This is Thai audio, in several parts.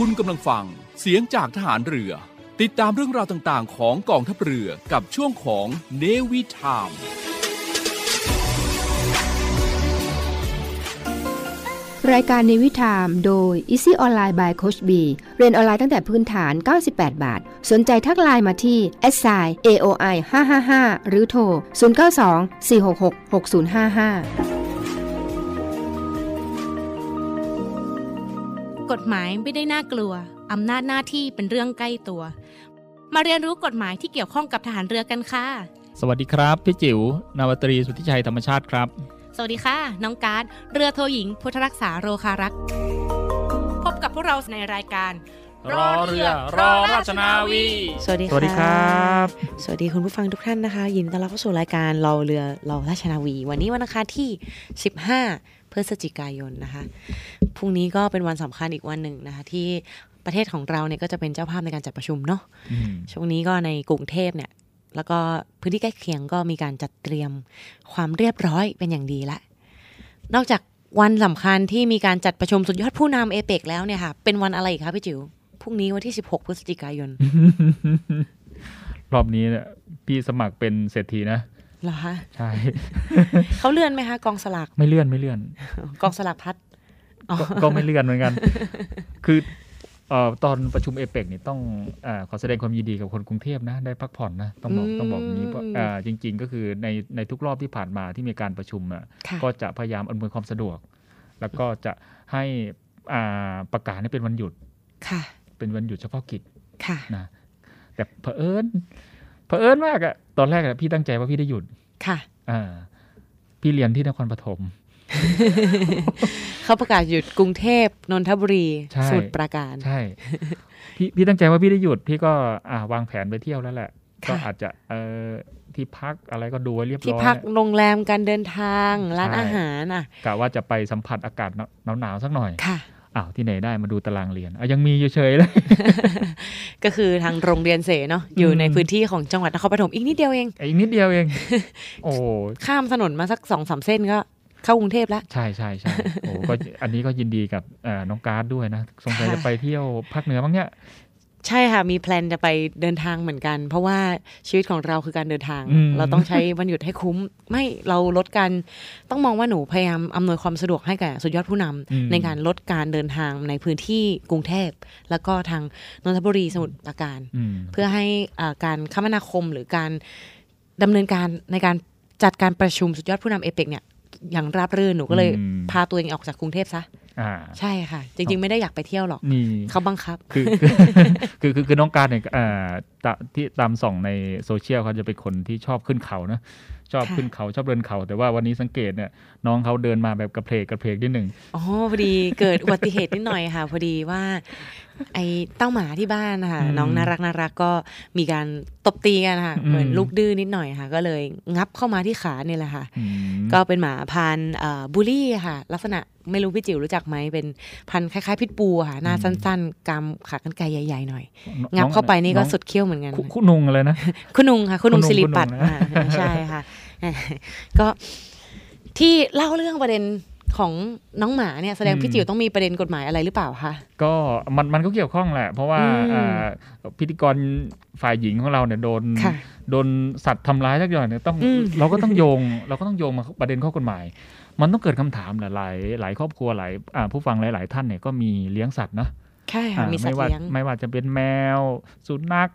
คุณกำลังฟังเสียงจากทหารเรือ ติดตามเรื่องราวต่างๆ ของกองทัพเรือกับช่วงของเนวิทามรายการในวิถามโดย Easy Online by Coach B เรียนออนไลน์ตั้งแต่พื้นฐาน 98 บาท สนใจทักไลน์มาที่ s i aoi 555 หรือโทร 092 466 6055 กฎหมายไม่ได้น่ากลัว อำนาจหน้าที่เป็นเรื่องใกล้ตัว มาเรียนรู้กฎหมายที่เกี่ยวข้องกับทหารเรือกันค่ะ สวัสดีครับ พี่จิ๋วนาวาตรีสุทธิชัยธรรมชาติครับ สวัสดีค่ะ น้องการ์ดเรือโทหญิง พุทธรักษาโรคารักษ์พบกับพวกเราในรายการรอเรือรอราชนาวี สวัสดีสวัสดีครับ สวัสดีคุณผู้ฟังทุกท่านนะคะ ยินดีต้อนรับเข้าสู่รายการเราเรือเราราชนาวี วันนี้วันอังคารที่ 15 พฤศจิกายนนะคะ พรุ่งนี้ก็เป็นวันสำคัญอีกวันหนึ่งนะคะ ที่ประเทศของเราเนี่ยก็จะเป็นเจ้าภาพในการจัดประชุมเนาะอืมช่วงนี้ก็ในกรุงเทพเนี่ย แล้วก็พื้นที่ใกล้เคียงก็มีการจัดเตรียมความเรียบร้อยเป็นอย่างดีละนอกจากวันสำคัญที่มีการจัดประชุมสุดยอดผู้นำเอเปกแล้วเนี่ยค่ะ เป็นวันอะไรอีกคะพี่จิ๋วพรุ่งนี้วันที่ 16 พฤศจิกายน รอบนี้เนี่ยพี่สมัครเป็นเศรษฐีนะ เหรอคะใช่เขาเลื่อนไหมคะกองสลากไม่เลื่อนไม่เลื่อน กองสลากพัดอ๋อก็ก็ไม่เลื่อนเหมือนกัน คือเอ่อตอนประชุมเอเปกนี่ต้องอาขอแสดงความยินดีกับคนกรุงเทพนะ ได้พักผ่อนนะ ต้องบอกต้องบอกอย่างนี้เพราะอ่าจริง ๆ ก็คือในในทุกรอบที่ผ่านมาที่มีการประชุมอะค่ะก็จะพยายามอำนวยความสะดวก แล้วก็จะให้อ่าประกาศให้เป็นวันหยุดค่ะเป็นวันหยุดเฉพาะกิจค่ะนะแต่เผอิญเผอิญมากอะ ตอนแรกอะพี่ตั้งใจว่าพี่ได้หยุดค่ะ อ่า พี่เรียนที่นครปฐมเขาประกาศหยุดกรุงเทพนนทบุรีใช่สมุทรปราการใช่พี่พี่ตั้งใจว่าพี่ได้หยุด พี่ก็อ่าวางแผนไปเที่ยวแล้วแหละค่ะก็อาจจะเอ่อที่พักอะไรก็ดูไว้เรียบที่ร้อยพักแล้วโรงแรมการเดินทางร้านใช่อาหารอะกะว่าจะไปสัมผัสอากาศหนาวหนาวๆสักหน่อยค่ะ อ้าวที่ไหนได้มาดูตารางเรียนอะยังมีอยู่เฉยเลย ก็คือทางโรงเรียนเสเนาะอยู่อืมในพื้นที่ของจังหวัดนครปฐมอีกนิดเดียวเองอีกนิดเดียวเอง โอ้ข้ามถนนมาสักสองสามเส้นก็เข้ากรุงเทพแล้ว ใช่ใช่ใช่โอ้ก็อันนี้ก็ยินดีกับเอ่อน้องการ์ดด้วยนะสงสัยค่ะจะไปเที่ยวภาคเหนือบ้างเนี่ย ใช่ค่ะ มีแพลนจะไปเดินทางเหมือนกัน เพราะว่าชีวิตของเราคือการเดินทางอืมเราต้องใช้วันหยุดให้คุ้ม ไม่เราลดการต้องมองว่าหนูพยายามอำนวยความสะดวกให้กับสุดยอดผู้นำอืมในการลดการเดินทางในพื้นที่กรุงเทพ แล้วก็ทางนนทบุรีสมุทรปราการอืมเพื่อให้อ่าการคมนาคมหรือการดำเนินการในการจัดการประชุมสุดยอดผู้นำเอเปกเนี่ยอย่างราบรื่นหนูก็เลยอืมพาตัวเองออกจากกรุงเทพซะอ่า ใช่ค่ะ จริง ๆ ไม่ได้อยากไปเที่ยวหรอกนี่เขาบังคับคือคือคือคือคือน้องการเนี่ยอ่าตะที่ตามส่องในโซเชียลเขาจะเป็นคนที่ชอบขึ้นเขานะชอบค่ะขึ้นเขาชอบเดินเขา แต่ว่าวันนี้สังเกตเนี่ยน้องเขาเดินมาแบบกระเพลกกระเพลกนิดหนึ่งอ๋อพอดีเกิดอุบัติเหตุนิดหน่อยค่ะ พอดีว่าไอ้เต้าหมาที่บ้านนะคะอืมน้องน่ารักน่ารักก็มีการตบตีกันค่ะอืมเหมือนลูกดื้อนิดหน่อยค่ะ ก็เลยงับเข้ามาที่ขาเนี่ยแหละค่ะอืมก็เป็นหมาพันธุ์เอ่อบูลลี่ค่ะ ลักษณะไม่รู้พี่จิ๋วรู้จักไหมเป็นพันธุ์คล้ายๆ pit bull อะค่ะ หน้าสั้นๆกำขากรรไกรใหญ่ๆหน่อยน้องงับเข้าไปนี่ก็องสุดเขี้ยวเหมือนกัน คุคุนุงอะไรนะคุณนุงค่ะ คุณนุงคุณนุงสิริปัตย์คุณนุงนะอ่าใช่ค่ะ ก็ที่เล่าเรื่องประเด็น ของน้องหมาเนี่ยแสดงพี่จิ๋วต้องมีประเด็นกฎหมายอะไรหรือเปล่าคะก็มันมันก็เกี่ยวข้องแหละ เพราะว่าอืมอ่าพิธีกรฝ่ายหญิงของเราเนี่ยโดนค่ะโดนสัตว์ทำร้ายสักอย่างเนี่ยต้องอืมเราก็ต้องโยง เราก็ต้องโยงมาประเด็นข้อกฎหมาย มันต้องเกิดคำถามหลายหลายครอบครัวหลายอ่าผู้ฟังหลาย ๆ ท่านเนี่ยก็มีเลี้ยงสัตว์นะใช่ค่ะอ่ามีสัตไม่ว์ว่าเลี้ยงไม่ว่าจะเป็นแมว สุนัข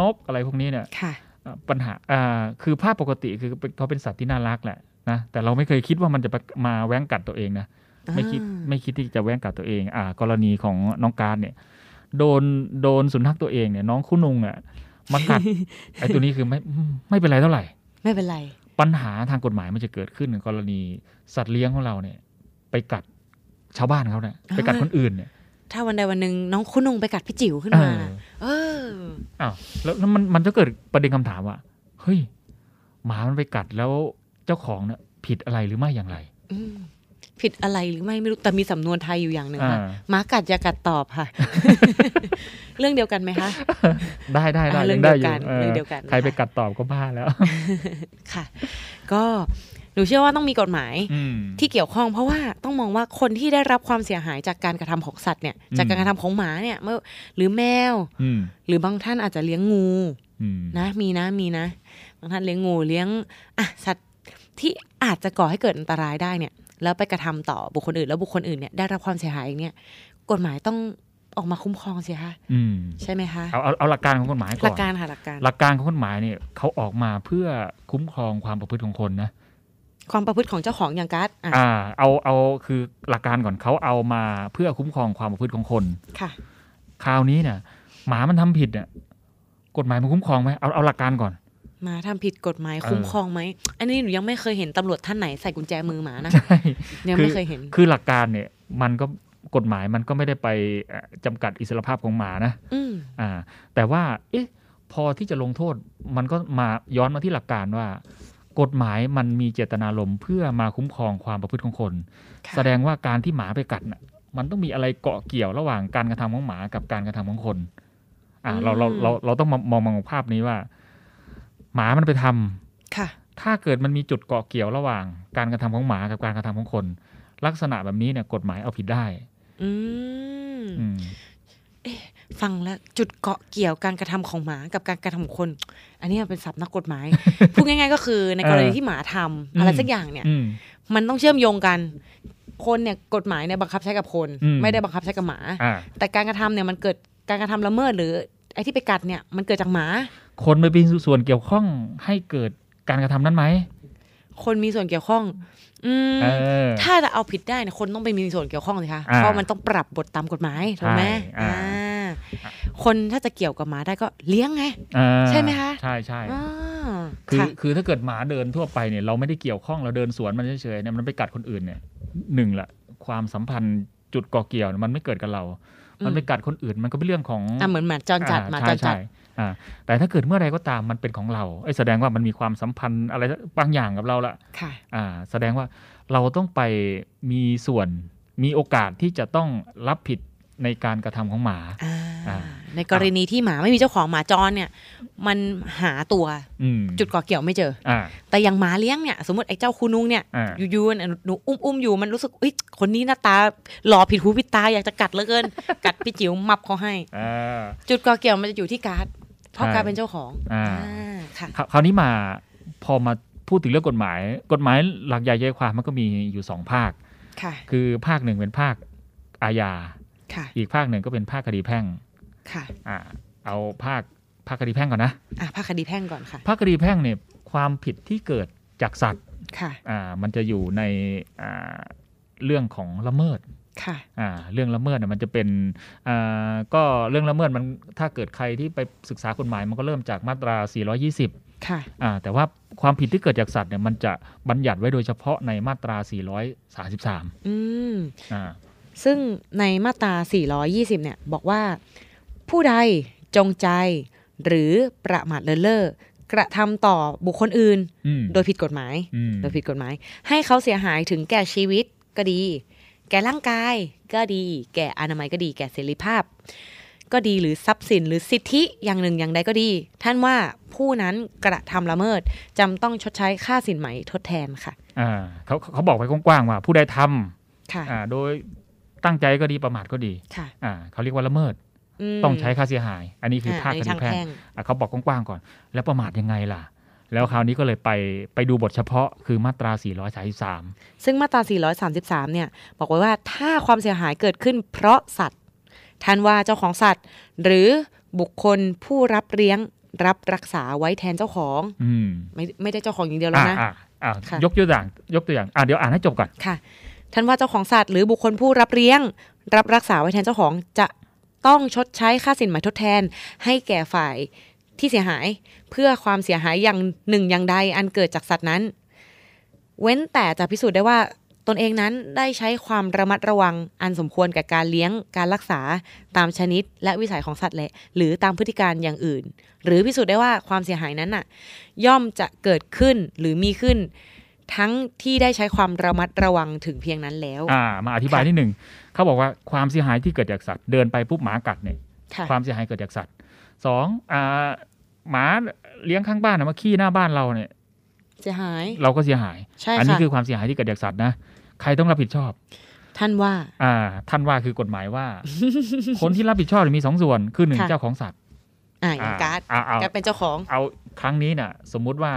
นกอะไรพวกนี้เนี่ยค่ะอ่าปัญหาอ่าคือภาพปกติคือเป็นเขาเป็นสัตว์ที่น่ารักแหละ นะแต่เราไม่เคยคิดว่ามันจะมาแว้งกัดตัวเองนะไม่คิดอ่าไม่คิดที่จะแว้งกัดตัวเอง อ่า กรณีของน้องการเนี่ย โดนโดนสุนัขตัวเองเนี่ย น้องคุณนุงอะมากัดไอ้ตัวนี้คือไม่ไม่เป็นไรเท่าไหร่ ไม่เป็นไร ปัญหาทางกฎหมายมันจะเกิดขึ้นในกรณีสัตว์เลี้ยงของเราเนี่ย ไปกัดชาวบ้านเขาเนี่ยไปกัดคนอื่นเนี่ยถ้าวันใดวันหนึ่งน้องคุณนุงไปกัดพี่จิ๋วขึ้นเอมาอเอออ้าวแล้วแล้วมันมันจะเกิดประเด็นคำถามว่าเฮ้ยหมามันไปกัดแล้ว เจ้าของเนี่ยผิดอะไรหรือไม่อย่างไรอืมผิดอะไรหรือไม่ไม่รู้แต่มีสำนวนไทยอยู่อย่างหนึ่งค่ะอ่าหมากัดอย่ากัดตอบค่ะ เรื่องเดียวกันไหมคะ ได้ได้ได้อ่าเรื่องยังได้อเดียวกัยู่นเออเรื่องเดียวกัน ใครไปนะคะกัดตอบก็บ้าแล้ว ค่ะ ก็นูเชื่อว่าต้องมีกฎหมายอืมที่เกี่ยวข้อง เพราะว่าต้องมองว่าคนที่ได้รับความเสียหายจากการกระทำของสัตว์เนี่ยอืมจากการกระทำของหมาเนี่ยเมื่อหรือแมวอืมหรือบางท่านอาจจะเลี้ยงงูอืมนะมีนะมีนะบางท่านเลี้ยงงูเลี้ยงอะสัตว์ ที่อาจจะก่อให้เกิดอันตรายได้เนี่ย แล้วไปกระทำต่อบุคคลอื่น แล้วบุคคลอื่นเนี่ยได้รับความเสียหายอย่างเนี่ย กฎหมายต้องออกมาคุ้มครองสิคะอืมใช่ไหมคะเอาเอาเอาหลักการของกฎหมายก่อนหลักการค่ะหลักการหลักการของกฎหมายเนี่ยเขาออกมาเพื่อคุ้มครองความประพฤติของคนนะความประพฤติของเจ้าของอย่างการ์ดอะอ่า เอาเอาคือหลักการก่อนเขาเอามาเพื่อคุ้มครองความประพฤติของคนค่ะ คราวนี้เนี่ยหมามันทำผิดเนี่ยกฎหมายมันคุ้มครองไหมเอาเอาหลักการก่อน มาทำผิดกฎหมายเออคุ้มครองไหม อันนี้หนูยังไม่เคยเห็นตำรวจท่านไหนใส่กุญแจมือหมานะใช่ยังไม่เคยเห็น คือหลักการเนี่ยมันก็กฎหมายมันก็ไม่ได้ไปเอ่อจำกัดอิสรภาพของหมานะอืมอ่า แต่ว่า เอ๊ะ พอที่จะลงโทษมันก็มาย้อนมาที่หลักการว่า กฎหมายมันมีเจตนารมณ์เพื่อมาคุ้มครองความประพฤติของคนค่ะแสดงว่าการที่หมาไปกัดน่ะ มันต้องมีอะไรเกาะเกี่ยวระหว่างการกระทำของหมากับการกระทำของคน อ่า เราเราเราเราต้องมามองมองภาพนี้ว่า หมามันไปทำค่ะ ถ้าเกิดมันมีจุดเกาะเกี่ยวระหว่าง การกระทำของหมากับการกระทำของคน ลักษณะแบบนี้เนี่ยกฎหมายเอาผิดได้ อืมอืมฟังแล้วจุดเกาะเกี่ยวการกระทำของหมากับการกระทำของคน อันนี้เป็นศัพท์นักกฎหมาย พูดง่าย ๆ ก็คือในกรณีเออที่หมาทำอืมอะไรสักอย่างเนี่ยอืมมันต้องเชื่อมโยงกัน คนเนี่ยกฎหมายเนี่ยบังคับใช้กับคนอืมไม่ได้บังคับใช้กับหมาอ่าแต่การกระทำเนี่ยมันเกิดการกระทำละเมิดหรือไอ้ที่ไปกัดเนี่ยมันเกิดจากหมา คนไปมีส่วนเกี่ยวข้องให้เกิดการกระทำนั้นไหม คนมีส่วนเกี่ยวข้อง อืมเออถ้าจะเอาผิดได้เนี่ยคนต้องไปมีส่วนเกี่ยวข้องสิคะอ่าเพราะมันต้องปรับบทตามกฎหมายถูกไหมใช่อ่าอ่าคนถ้าจะเกี่ยวกับหมาได้ก็เลี้ยงไงอ่าใช่ไหมคะใช่ใช่อ่าคือค่ะคือถ้าเกิดหมาเดินทั่วไปเนี่ยเราไม่ได้เกี่ยวข้องเราเดินสวนมันเฉยๆเนี่ยมันไปกัดคนอื่นเนี่ยหนึ่งละความสัมพันธ์จุดก่อเกี่ยวเนี่ยมันไม่เกิดกับเรา มันไปกัดคนอื่นมันก็เป็นเรื่องของอะเหมือนหมาจรจัดอ่หมาจใช่รจัดใช่อ่า แต่ถ้าเกิดเมื่อไรก็ตามมันเป็นของเราไอ้ยแสดงว่ามันมีความสัมพันธ์อะไรบางอย่างกับเราละค่ะอ่าแสดงว่าเราต้องไปมีส่วนมีโอกาสที่จะต้องรับผิดในการกระทำของหมาอ่าอ่าในกรณีที่หมาไม่มีเจ้าของหมาจรเนี่ย มันหาตัวอืมจุดก่อเกี่ยวไม่เจออ่าแต่อย่างหมาเลี้ยงเนี่ย สมมติไอ้เจ้าคูนุงเนี่ยอ่าอยู่ๆเนี่ยหนูอุ้มอุ้มอยู่มันรู้สึกอุ้ยคนนี้หน้าตาหล่อผิดหูผิดตาอยากจะกัดเหลือเกิน กัดพี่จิ๋วมับเขาให้อ่าจุดก่อเกี่ยวมันจะอยู่ที่การ์ด เพราะใช่การดเป็นเจ้าของอ่าาค่ะคราวคราวนี้มาพอมาพูดถึงเรื่องกฎหมาย กฎหมายหลักใหญ่ใจความมันก็มีอยู่สองภาคค่ะ คือภาคหนึ่งเป็นภาคอาญาค่ะ อีกภาคหนึ่งก็เป็นภาคคดีแพ่งค่ะอ่าเอาภาคภาคคดีแพ่งก่อนนะอะภาคคดีแพ่งก่อนค่ะ ภาคคดีแพ่งเนี่ยความผิดที่เกิดจากสัตว์ค่ะอ่ามันจะอยู่ในอ่าเรื่องของละเมิด ค่ะอ่าเรื่องละเมิดเนี่ยมันจะเป็นอ่าก็เรื่องละเมิดมันถ้าเกิดใครที่ไปศึกษากฎหมายมันก็เริ่มจากมาตรา 420 ค่ะอ่าแต่ว่าความผิดที่เกิดจากสัตว์เนี่ยมันจะบัญญัติไว้โดยเฉพาะในมาตรา 433 อืมอ่าซึ่งในมาตรา 420 เนี่ยบอกว่า ผู้ใดจงใจหรือประมาทเลินเล่อกระทำต่อบุคคลอื่นอืมโดยผิดกฎหมายอืมโดยผิดกฎหมาย ให้เขาเสียหายถึงแก่ชีวิตก็ดี แก่ร่างกายก็ดี แก่อนามัยก็ดี แก่เสรีภาพ ก็ดีหรือทรัพย์สินหรือสิทธิอย่างหนึ่งอย่างใดก็ดี ท่านว่าผู้นั้นกระทำละเมิดจำต้องชดใช้ค่าสินไหมทดแทนค่ะอ่าเขาเขาบอกไปกว้างๆว่าผู้ใดทค่ะำอ่าโดยตั้งใจก็ดีประมาทก็ดีค่ะอ่าเขาเรียกว่าละเมิดมต้องใช้ค่าเสียหาย อันนี้คือภาคในคดีทางแพ่งแพ่งอะเขาบอกกว้างๆก่อน แล้วประมาทยังไงล่ะ แล้วคราวนี้ก็เลยไปไปดูบทเฉพาะคือมาตรา 433 ซึ่งมาตรา 433 เนี่ย บอกไว้ว่าถ้าความเสียหายเกิดขึ้นเพราะสัตว์ท่านว่าเจ้าของสัตว์ หรือบุคคลผู้รับเลี้ยงรับรักษาไว้แทนเจ้าของอืมไม่ไม่ได้เจ้าของอย่างเดียวแล้วอ่านะอ่าอ่าค่ะยกตัวอย่างยกตัวอย่างอ่าเดี๋ยวอ่านให้จบก่อนค่ะ ท่านว่าเจ้าของสัตว์หรือบุคคลผู้รับเลี้ยง รับรักษาไว้แทนเจ้าของจะต้องชดใช้ค่าสินไหมทดแทน ให้แก่ฝ่ายที่เสียหาย เพื่อความเสียหายอย่างหนึ่งอย่างใดอันเกิดจากสัตว์นั้น เว้นแต่จะพิสูจน์ได้ว่าตนเองนั้นได้ใช้ความระมัดระวังอันสมควรกับการเลี้ยงการรักษาตามชนิดและวิสัยของสัตว์แหละหรือตามพฤติการอย่างอื่น หรือพิสูจน์ได้ว่าความเสียหายนั้นน่ะ ย่อมจะเกิดขึ้นหรือมีขึ้น ทั้งที่ได้ใช้ความระมัดระวังถึงเพียงนั้นแล้ว อ่า มาอธิบายค่ะนิดหนึ่งเขาบอกว่าความเสียหายที่เกิดจากสัตว์เดินไปปุ๊บหมากัดเนี่ยค่ะความเสียหายเกิดจากสัตว์สองอ่า หมาเลี้ยงข้างบ้านนะมาขี้หน้าบ้านเราเนี่ย เสียหาย เราก็เสียหายใช่อันี้ค่ะคือความเสียหายที่เกิดจากสัตว์นะ ใครต้องรับผิดชอบ ท่านว่า อ่า ท่านว่าคือกฎหมายว่า คนที่รับผิดชอบมีสองส่วน คือหนึ่งค่ะเจ้าของสัตว์ อ่าอย่างการ์ดอ่าเอาการ์ดเป็นเจ้าของ เอาครั้งนี้น่ะ สมมุติว่า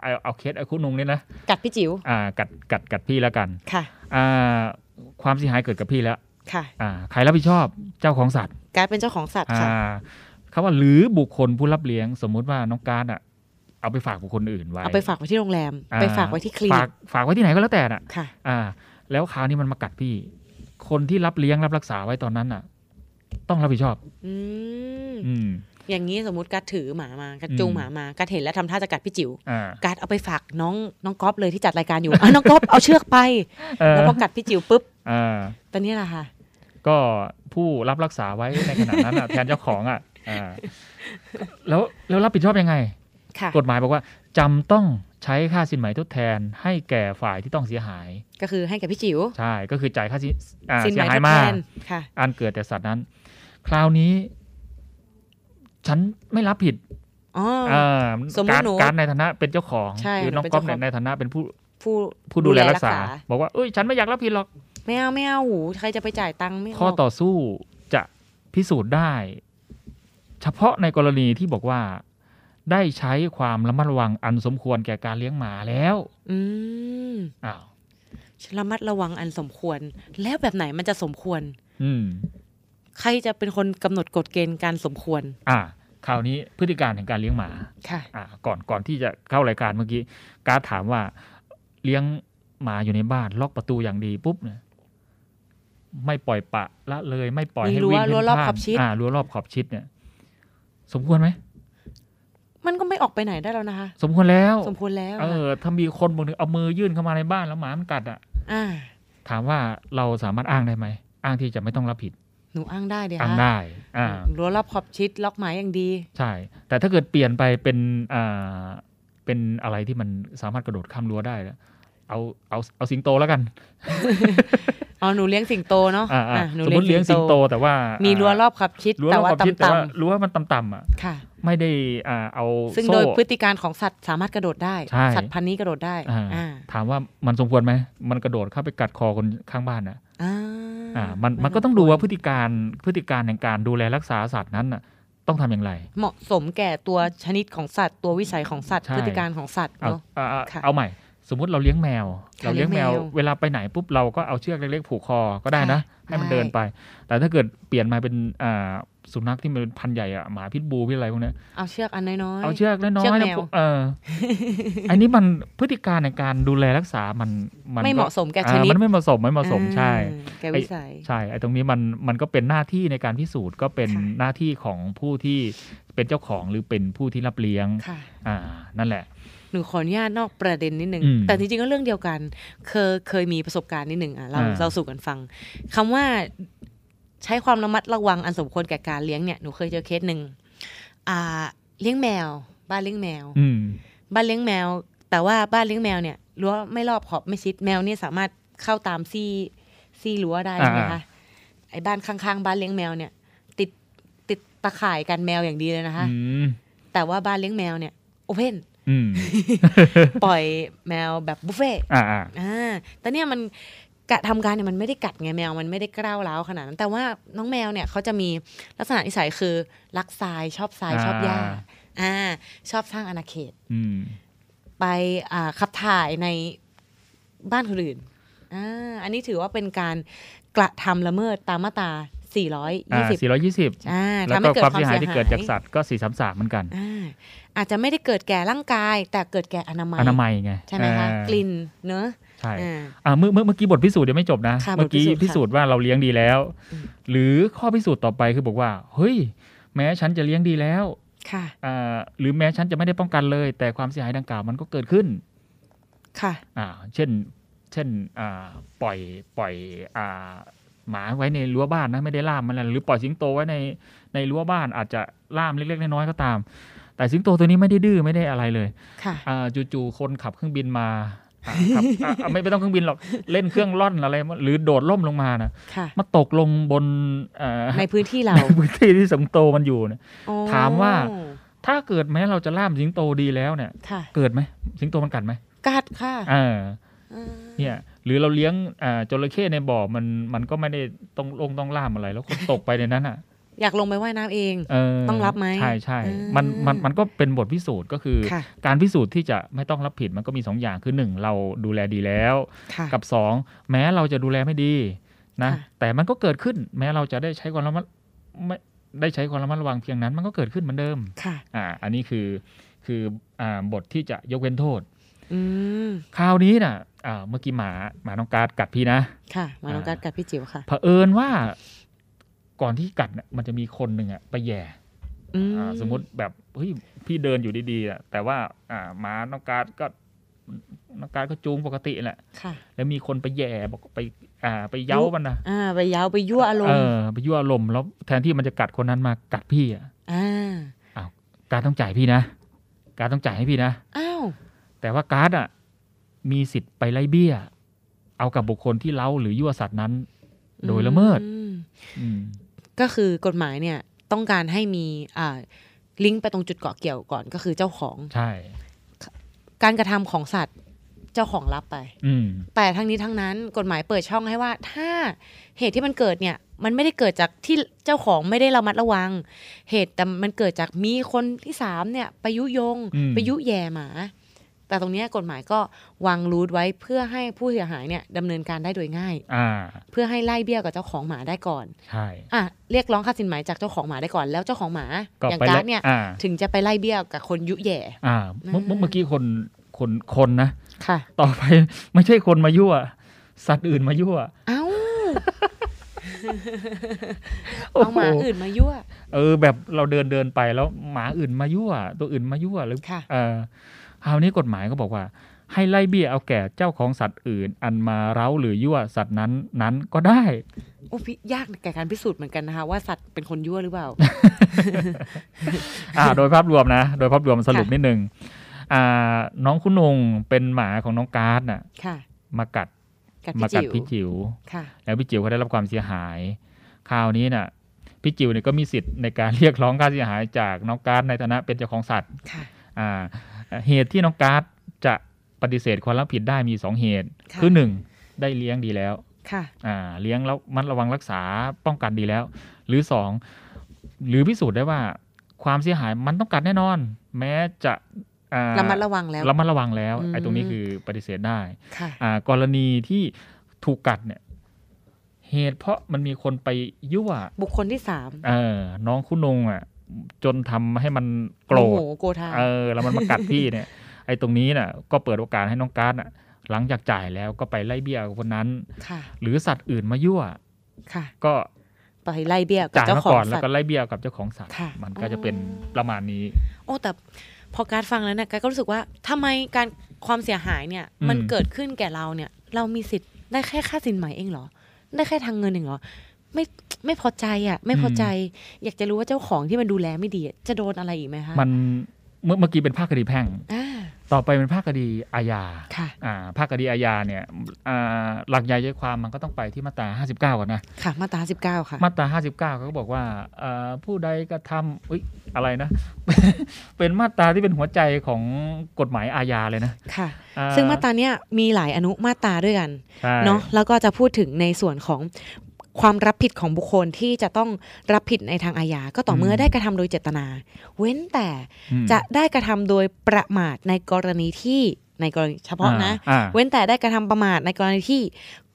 เอาเอาเคสไอ้คุณนุงเนี่ยนะ กัดพี่จิ๋ว อ่า กัด กัด กัดพี่แล้วกัน ค่ะ อ่า ความเสียหายเกิดกับพี่แล้ว ค่ะ อ่า ใครรับผิดชอบ เจ้าของสัตว์ การ์ดเป็นเจ้าของสัตว์อ่าค่ะ คำว่าหรือบุคคลผู้รับเลี้ยง สมมุติว่าน้องการดอะ เอาไปฝากบุคคลอื่นไว้เอาไปฝากไว้ที่โรงแรมอ่ไปฝากไว้ที่คลินิฝากกฝากไว้ที่ไหนก็แล้วแต่น่ะค่ะอ่า แล้วคราวนี้มันมากัดพี่ คนที่รับเลี้ยงรับรักษาไว้ตอนนั้นน่ะ ต้องรับผิดชอบอืมอืมอย่างนี้สมมติกัดถือหมามากัดจูงอืมหมามากัดเห็นแล้วทำท่าจะกัดพี่จิ๋วอ่ากัดเอาไปฝากน้องน้องก๊อฟเลยที่จัดรายการอยู่อะน้องก๊อฟเอาเชือกไปเออแล้วพอกัดพี่จิ๋วปุ๊บอ่าตอนนี้แหละค่ะ ก็ผู้รับรักษาไว้ในขณะนั้นอะแทนเจ้าของอะอ่า แล้วแล้วรับผิดชอบยังไงค่ะกฎหมายบอกว่าจำต้องใช้ค่าสินไหมทดแทน ให้แก่ฝ่ายที่ต้องเสียหาย ก็คือให้กับพี่จิ๋วใช่ก็คือจ่ายค่าสิอ่าสินเสีไหมยหาทยดมาแทกนค่ะอันเกิดแต่สัตว์นั้น คราวนี้ ฉันไม่รับผิดอ๋ออ่าสมมุติการหนูการในฐานะเป็นเจ้าของใช่หรือหนูน้องเป็นก๊อฟเจ้าของเนี่ยในฐานะเป็นผู้ผู้ผู้ดูแลรักษา บอกว่าเอ้ย ฉันไม่อยากรับผิดหรอก ไม่เอาไม่เอาหูใครจะไปจ่ายตังค์ไม่เอาข้อต่อสู้จะพิสูจน์ได้ เฉพาะในกรณีที่บอกว่า ได้ใช้ความระมัดระวังอันสมควรแก่การเลี้ยงหมาแล้ว อืมอ้าวระมัดระวังอันสมควร แล้วแบบไหนมันจะสมควร อืม ใครจะเป็นคนกำหนดกฎเกณฑ์การสมควร อ่าคราวนี้พฤติการแห่งการเลี้ยงหมาค่ะอ่าก่อนก่อนที่จะเข้ารายการเมื่อกี้การดถามว่าเลี้ยงหมาอยู่ในบ้านล็อกประตูอย่างดีปุ๊บเนี่ยไม่ปล่อยปะละเลยไม่ปล่อยมีให้รั้ววิ่งเพ่นรั้วรอบพ่านขอบชิดอ่ารั้วรอบขอบชิดเนี่ย สมควรไหมมันก็ไม่ออกไปไหนได้แล้วนะคะ สมควรแล้ว สมควรแล้ว เออถ้ามีคนบางทีเอามือยื่นเข้ามาในบ้านแล้วหมามันกัดอะอ่าถามว่าเราสามารถอ้างได้ไหมอ้างที่จะไม่ต้องรับผิด หนูอ้างได้เดี๋ยวอ้างได้อ่ารั้วรอบขอบชิดล็อกหมายอย่างดี ใช่ แต่ถ้าเกิดเปลี่ยนไปเป็นอ่าเป็นอะไรที่มันสามารถกระโดดข้ามรั้วได้แล้ว เอาเอาเอาสิงโตแล้วกันอ๋อหนูเลี้ยงสิงโตเนาะอ่าอ่าอะหนูสมมติเลี้ยงสิงโตแต่ว่า มีมีรั้วรอบขอบชิดรั้วแต่รอบว่าขอบชิดแต่ต่ำว่ารั้วมันต่ำๆอะๆค่ะ ไม่ได้อ่าเอาซึ่งโซ่โดยพฤติการของสัตว์สามารถกระโดดได้ใช่สัตว์พันธุ์นี้กระโดดได้อ่าอ่าถามว่ามันสมควรไหมมันกระโดดเข้าไปกัดคอคนข้างบ้านนะอ่าอ่ามันไมันก็ต้องดูควรว่าพฤติการพฤติการในการดูแลรักษาสัตว์นั้นน่ะต้องทำอย่างไร เหมาะสมแก่ตัวชนิดของสัตว์ ตัววิสัยของสัตว์ใช่พฤติการของสัตว์เอาเนาะเอาเอาค่ะเอาใหม่ สมมุติเราเลี้ยงแมวค่ะเราเลี้ยงแมวเลี้ยงแมว เวลาไปไหนปุ๊บเราก็เอาเชือกเล็กๆผูกคอก็ได้นะค่ะให้มันได้เดินไป แต่ถ้าเกิดเปลี่ยนมาเป็นอ่าสุนัขที่มันเป็นพันธุ์ใหญ่อะหมาพิษบูพิษอะไรพวกเนี้ยเอาเชือกอันน้อยๆเอาเชือกน้อยๆเชือกแมนะวเอออันนี้มันพฤติการในการดูแลรักษามันมันไม่ก็เหมาะสมแก่ชอ่านิดมันไม่เหมาะสมไม่เหมาะสมใช่อ่าแก่วิสัยใช่ไอ้ตรงนี้มันมันก็เป็นหน้าที่ในการพิสูจน์ก็เป็นค่ะหน้าที่ของผู้ที่เป็นเจ้าของหรือเป็นผู้ที่รับเลี้ยงค่ะอ่านั่นแหละห นูขออนุญาตนอกประเด็นนิดนึงอืมแต่จริงๆก็เรื่องเดียวกัน เคยเคยมีประสบการณ์นิดนึงอะเราอ่าเราสู่กันฟังคำว่าใช้ความระมัดระวังอันสมควรแก่การเลี้ยงเนี่ยหนูเคยเจอเคสหนึ่งอ่าเลี้ยงแมว บ้านเลี้ยงแมวอืมบ้านเลี้ยงแมว แต่ว่าบ้านเลี้ยงแมวเนี่ยรั้วไม่รอบขอบไม่ชิดแมวเนี่ยสามารถเข้าตามซี่ซี่รั้วได้ใช่ไหมอ่าคะไอ้บ้านข้างๆ บ้านเลี้ยงแมวเนี่ย ติดติดตะข่ายกันแมวอย่างดีเลยนะคะอืมแต่ว่าบ้านเลี้ยงแมวเนี่ยโอเพนอืม ปล่อยแมวแบบบุฟเฟ่ต์อ่าอ่าอ่าแต่เนี่ยมันกะทำการเนี่ยมันไม่ได้กัดไงแมวมันไม่ได้กล้าวร้าวขนาดนั้นแต่ว่าน้องแมวเนี่ยเขาจะมีลักษณะนิสัยคือรักทรายชอบทรายชอบหญ้าอ่า ชอบสร้างอาณาเขตอืมไปอ่าขับถ่ายในบ้านคนอื่นอ่าอันนี้ถือว่าเป็นการกระทำละเมิดตามมาตรา อ่า420สี่ร้อยยี่สิบอ่าแล้วทำให้ก็เกิดความความเสียหายเสียที่หายเกิดจากสัตว์ก็สี่สามสามเหมือนกันอ่าอาจจะไม่ได้เกิดแก่ร่างกาย แต่เกิดแก่อนามัยอนามัยไงใช่ไหมคะอ่ากลิ่นเนอะใช่อ่าอ่าเมื่อเมื่อเมื่อกี้บทพิสูจน์ยังไม่จบนะค่ะเมื่อกี้บทพิพิสูสูจจน์น์ว่าเราเลี้ยงดีแล้วอืมหรือข้อพิสูจน์ต่อไปคือบอกว่า เฮ้ย แม้ฉันจะเลี้ยงดีแล้วค่ะอ่าหรือแม้ฉันจะไม่ได้ป้องกันเลย แต่ความเสียหายดังกล่าวมันก็เกิดขึ้น ค่ะอ่าเช่น เช่นอ่าปล่อยปล่อยอ่า หมาไว้ในรั้วบ้านนะไม่ได้ล่ามมันนะหรือปล่อยสิงโตไว้ในในรั้วบ้านอาจจะล่ามเล็กๆน้อยๆก็ตาม แต่สิงโตตัวนี้ไม่ได้ดื้อไม่ได้อะไรเลยค่ะอ่าจู่ๆคนขับเครื่องบินมาอ่าขับอ่าอ่าไม่ไม่ต้องเครื่องบินหรอกเล่นเครื่องล่อนอะไร หรือโดดล่มลงมานะค่ะมาตกลงบนเอ่อในพื้นที่เราในพื้นที่ที่สิงโตมันอยู่นะโอ้ถามว่าถ้าเกิดแม้เราจะล่ามสิงโตดีแล้วเนี่ยค่ะเกิดไหมสิงโตมันกัดไหมกัดค่ะเอออ่าเนี่ย หรือเราเลี้ยงอ่าจระเข้ในบ่อมันมันก็ไม่ได้ต้องลงต้องล่ามอะไร แล้วคนตกไปในนั้นอะ อยากลงไปว่ายน้ำเองเออต้องรับไหมใช่ใช่อ่ามัมันมันมันก็เป็นบทพิสูจน์ก็คือค่ะการพิสูจน์ที่จะไม่ต้องรับผิดมันก็มีสองอย่างคือหนึ่งเราดูแลดีแล้วค่ะกับสองแม้เราจะดูแลไม่ดีนะค่ะแต่มันก็เกิดขึ้นแม้เราจะได้ใช้ความระมัดไม่ได้ใช้ความระมัดระวังเพียงนั้นมันก็เกิดขึ้นเหมือนเดิมค่ะอ่า อันนี้คือคืออ่าบทที่จะยกเว้นโทษอืมคราวนี้น่ะอ่า เมื่อกี้หมาหมาน้องการ์ดกัดพี่นะค่ะมาน้องกัดกับพี่จิ๋วค่ะเผอิญว่าก่อนที่กัดเนี่ยมันจะมีคนหนึ่งอะไปแย่อืมอ่าสมมติแบบเฮ้ยพี่เดินอยู่ดีๆอะแต่ว่าอ่าหมาน้องการ์ดก็น้องการ์ดก็จูงปกติแหละค่ะแล้วมีคนไปแย่บอกไป อ่า ไปเย้ามันนะอ่า ไปยาวไปยั่วอารมเอณ์อไปยั่วอารมณ์แล้วแทนที่มันจะกัดคนนั้นมากัดพี่อะอ่าการดต้องจ่ายพี่นะการดต้องจ่ายให้พี่นะอ้าวแต่ว่าการ์ดอะ มีสิทธิ์ไปไล่เบี้ย เอากับบุคคลที่เล้าหรือยั่วสัตว์นั้น โดยละเมิดอืมอืมก็คือกฎหมายเนี่ยต้องการให้มีอ่าลิงก์ไปตรงจุดเกาะเกี่ยวก่อนก็คือเจ้าของใช่ การกระทำของสัตว์เจ้าของรับไป อืมแต่ทั้งนี้ทั้งนั้นกฎหมายเปิดช่องให้ว่า ถ้าเหตุที่มันเกิดเนี่ย มันไม่ได้เกิดจากที่เจ้าของไม่ได้ระมัดระวัง เหตุแต่มันเกิดจากมีคนที่สามเนี่ยไปยุยงอืมไปยุแย่หมา แต่ตรงเนี้ยกฎหมายก็วางรูทไว้เพื่อให้ผู้เสียหายเนี่ยดำเนินการได้โดยง่ายอ่าเพื่อให้ไล่เบี้ยกับเจ้าของหมาได้ก่อนใช่อะเรียกร้องค่าสินไหมจากเจ้าของหมาได้ก่อนแล้วเจ้าของหมาก็อย่างไปการ์ไล่ดเนี่ยอ่าถึงจะไปไล่เบี้ยกับคนยุแย่อ่าเมื่อเมื่อเมื่อกี้คนคนคนนะค่ะ ต่อไปไม่ใช่คนมายั่ว สัตว์อื่นมายั่ว เอ้าโอ้ เอาโหหมาอื่นมายั่ว เออ แบบเราเดินเดินไปแล้วหมาอื่นมายั่ว ตัวอื่นมายั่วหรือค่ะเออคราวนี้กฎหมายก็บอกว่า ให้ไล่เบี้ยเอาแก่เจ้าของสัตว์อื่น อันมาเร้าหรือยั่วสัตว์นั้นนั้นก็ได้โอ้พี่ยากในการพิสูจน์เหมือนกันนะคะว่าสัตว์เป็นคนยั่วหรือเปล่า อ่า โดยภาพรวมนะ โดยภาพรวมสรุปค่ะนิดนึงอ่า น้องคุณนงเป็นหมาของน้องการ์ดน่ะค่ะมากัดกับ มาพี่กัดจิ๋วพี่จิ๋วค่ะแล้วพี่จิ๋วก็ได้รับความเสียหาย คราวนี้น่ะพี่จิ๋วเนี่ยก็มีสิทธิ์ในการเรียกร้องค่าเสียหายจากน้องการ์ดในฐานะเป็นเจ้าของสัตว์ค่ะอ่าเหตุที่น้องการ์ดจะปฏิเสธความรับผิดได้มีสองเหตุค่ะคือหนึ่งได้เลี้ยงดีแล้วค่ะอ่าเลี้ยงแล้วมันระวังรักษาป้องกันดีแล้ว หรือสองหรือพิสูจน์ได้ว่าความเสียหายมันต้องกัดแน่นอน แม้จะอ่า ระมัดระวังแล้วระมัดระวังแล้วอืมไอ้ตรงนี้คือปฏิเสธได้ค่ะอ่ากรณีที่ถูกกัดเนี่ย เหตุเพราะมันมีคนไปยั่ว บุคคลที่สามเออน้องคุณนงอะ จนทำให้มันโกรโมธโหโกธาเออ แล้วมันมากัดพี่เนี่ย ไอ้ตรงนี้น่ะ ก็เปิดโอกาสให้น้องการ์ดน่ะ หลังจากจ่ายแล้วก็ไปไล่เบี้ยกับคนนั้นค่ะหรือสัตว์อื่นมายั่วค่ะก็ไปไล่เบี้ยกับจ่ายเจ้ามาของก่อนแล้สัวตก็ว์ไล่เบี้ยกับเจ้าของสัตว์ค่ะมันก็จะเป็นประมาณนี้ โอ้แต่ พอการดฟังแล้วเนี่ยการดก็รู้สึกว่าทำไมการความเสียหายเนี่ยอืมมันเกิดขึ้นแก่เราเนี่ย เรามีสิทธิ์ได้แค่ค่าสินไหมเองเหรอ ได้แค่ทางเงินเองเหรอไม่ไม่พอใจอะ ไม่พอใจ อยากจะรู้ว่าเจ้าของที่มันดูแลไม่ดีอะจะโดนอะไรอีกไหมคะมันเมื่อเมื่อกี้เป็นภาคคดีแพ่งอ่า ต่อไปเป็นภาคคดีอาญาค่ะอ่าภาคคดีอาญาเนี่ยอ่าหลักใหญ่ใจความมันก็ต้องไปที่มาตรา 59 ก่อนนะ ค่ะ มาตราสิบเก้าค่ะ มาตรา 59 เขาก็บอกว่าอ่าผู้ใดกระทำอุ๊ย อะไรนะ เป็นมาตราที่เป็นหัวใจของกฎหมายอาญาเลยนะ ค่ะอ่ซึ่งมาตราเนี้ยมีหลายอนุมาตราด้วยกันใช่เนาะ แล้วก็จะพูดถึงในส่วนของ ความรับผิดของบุคคลที่จะต้องรับผิดในทางอาญาก็ต่อเมื่อได้กระทำโดยเจตนา เว้นแต่อืมจะได้กระทำโดยประมาทในกรณีที่ในกรณีเฉพาะนะอ่าเว้นแต่ได้กระทำประมาทในกรณีที่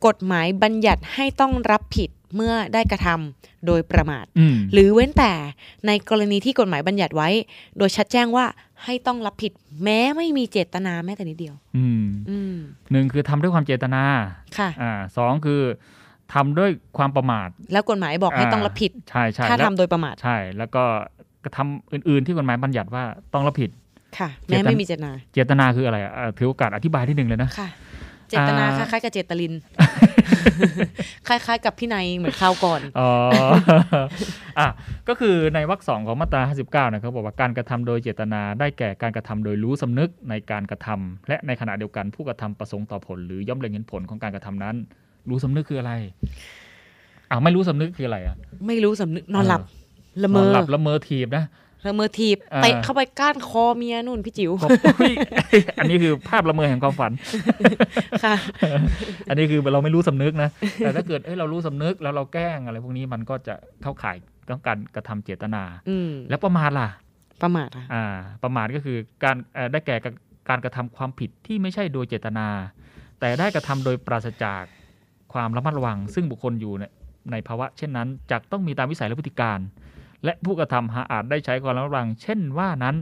กฎหมายบัญญัติให้ต้องรับผิดเมื่อได้กระทำโดยประมาทอืมหรือเว้นแต่ในกรณีที่กฎหมายบัญญัติไว้ โดยชัดแจ้งว่าให้ต้องรับผิดแม้ไม่มีเจตนาแม้แต่นิดเดียวอืมอืมหนึ่งคือทำด้วยความเจตนาค่ะอ่าสองคือ ทำด้วยความประมาท แล้วกฎหมายบอกให้ต้องรับผิดใช่ใช่ถ้าแล้วทำโดยประมาทใช่ แล้วก็กระทำอื่น ๆ ที่กฎหมายบัญญัติว่าต้องรับผิดค่ะเจตนาแม้ไม่มีเจตนา เจตนาคืออะไรอะอ่าถือโอกาสอธิบายที่หนึ่งเลยนะค่ะ เจตนาอ่าคล้ายๆกับเจตลิน คล้ายๆ กับพี่นายเหมือนคราวก่อนอ๋ออะก็คือในวรรคสองของมาตรา59นะครับบอกว่าการกระทำโดยเจตนาได้แก่การกระทำโดยรู้สำนึกในการกระทำและในขณะเดียวกันผู้กระทำประสงค์ต่อผล หรือย่อมเล็งเห็นผลของการกระทำนั้น รู้สำนึกคืออะไรอ่าไม่รู้สำนึกคืออะไรอะ ไม่รู้สำนึกนอนหลับละเมนอนอหลับละเมอถีบนะละเมอทีบอ่าเตะเข้าไปก้านคอเมียนู่นพี่จิ๋วก็อุ๊ยอันนี้คือภาพละเมอแห่งความฝันค่ะ อันนี้คือเราไม่รู้สำนึกนะ แต่ถ้าเกิดเอ้ยเรารู้สำนึกแล้วเราแกล้งอะไรพวกนี้มันก็จะเข้าข่ายต้องการกระทำเจตนาอืมแล้วประมาทล่ะ ประมาทค่ะอ่า ประมาทก็คือการเอ่อได้แก่การกระทำความผิดที่ไม่ใช่โดยเจตนา แต่ได้กระทำโดยปราศจาก ความระมัดระวัง ซึ่งบุคคลอยู่ในในภาวะ เช่นนั้นจักต้องมีตามวิสัยและพฤติการ และผู้กระทำหาอาจได้ใช้ความระมัดระวัง เช่นว่านั้น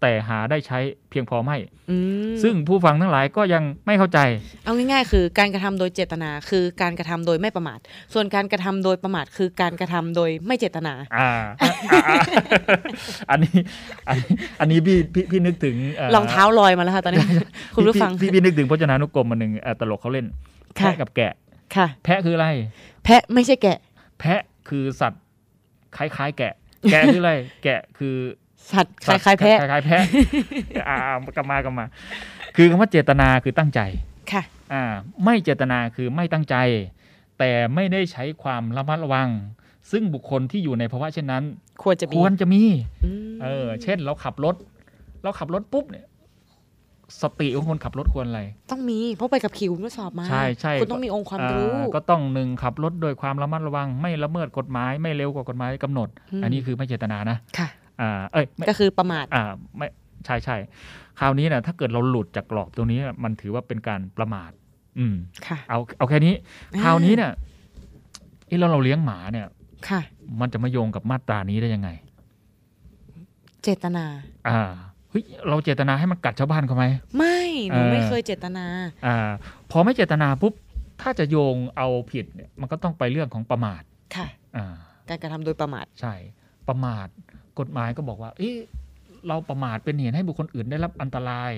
แต่หาได้ใช้เพียงพอไม่อืมซึ่งผู้ฟังทั้งหลายก็ยังไม่เข้าใจ เอาง่าย ๆ คือการกระทำโดยเจตนา คือการกระทำโดยไม่ประมาท ส่วนการกระทำโดยประมาทคือการกระทำโดยไม่เจตนา อ่าอ่าอ่าอันนี้อันนี้ อันนี้พี่พี่พี่นึกถึงเรองเท้าลอยมาแล้วค่ะตอนนี้คุณผู้ฟังพี่พี่พี่นึกถึงพจนานุกรมมาหนึ่งเอ่อตลกเขาเล่นค่ะแพะกับแกะค่ะ แพะคืออะไร แพะไม่ใช่แกะ แพะคือสัตว์คล้ายๆ แกะ แกะคืออะไร แกะคือ สัตว์คสัตว์ล้ายๆแพะคล้ายๆแพะอ่ากลับมากลับมา คือคำว่าเจตนาคือตั้งใจค่ะอ่าไม่เจตนาคือไม่ตั้งใจ แต่ไม่ได้ใช้ความระมัดระวัง ซึ่งบุคคลที่อยู่ในภาวะเช่นนั้น ควรจะมีควรจะมีอืมเออ เช่นเราขับรถ เราขับรถปุ๊บเนี่ยสติของคนขับรถควรอะไร ต้องมี เพราะไปกับคิวทดสอบมา ใช่ใช่คุณต้องมีองค์ความรู้อ่ก็ต้องหนึ่งขับรถโดยความระมัดระวัง ไม่ละเมิดกฎหมาย ไม่เร็วกว่ากฎหมายกำหนดอืมอันนี้คือไม่เจตนานะ ค่ะ อ่าเอ้ยไม่ก็คือประมาทอ่าไม่ใช่ใช่คราวนี้นะถ้าเกิดเราหลุดจากกรอบตรงนี้น่ะมันถือว่าเป็นการประมาท อืมค่ะเอาเอาแค่นี้อ่าคราวนี้เนี่ยเอ้แล้วเราเลี้ยงหมาเนี่ย ค่ะ มันจะมาโยงกับมาตรานี้ได้ยังไง เจตนา อ่าเฮ้ยเราเจตนาให้มันกัดชาวบ้านเขาไหมไม่หนูเออไม่เคยเจตนา อ่า พอไม่เจตนาปุ๊บถ้าจะโยงเอาผิดเนี่ยมันก็ต้องไปเรื่องของประมาท ค่ะ อ่า การกระทำโดยประมาท ใช่ ประมาท กฎหมายก็บอกว่า เอ๊ะเราประมาทเป็นเหตุให้บุคคลอื่นได้รับอันตราย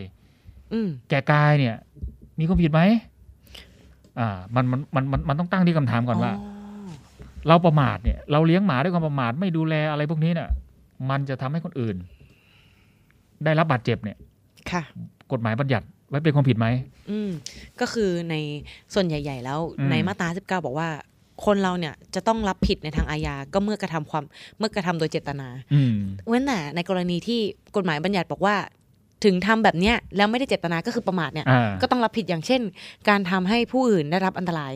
อืมแก่กายเนี่ย มีความผิดไหมอ่า มันมันมันมันมันต้องตั้งที่คำถามก่อนว่า เราประมาทเนี่ย เราเลี้ยงหมาด้วยความประมาทไม่ดูแลอะไรพวกนี้เนี่ยมันจะทำให้คนอื่น ได้รับบาดเจ็บเนี่ย ค่ะ กฎหมายบัญญัติไว้เป็นความผิดไหมอืมก็คือในส่วนใหญ่ ๆ แล้วอืมในมาตรา19บอกว่า คนเราเนี่ยจะต้องรับผิดในทางอาญาก็เมื่อกระทำความเมื่อกระทำโดยเจตนาอืมเว้นแต่ในกรณีที่กฎหมายบัญญัติบอกว่า ถึงทำแบบเนี้ยแล้วไม่ได้เจตนาก็คือประมาทเนี่ยอ่าก็ต้องรับผิดอย่างเช่น การทำให้ผู้อื่นได้รับอันตราย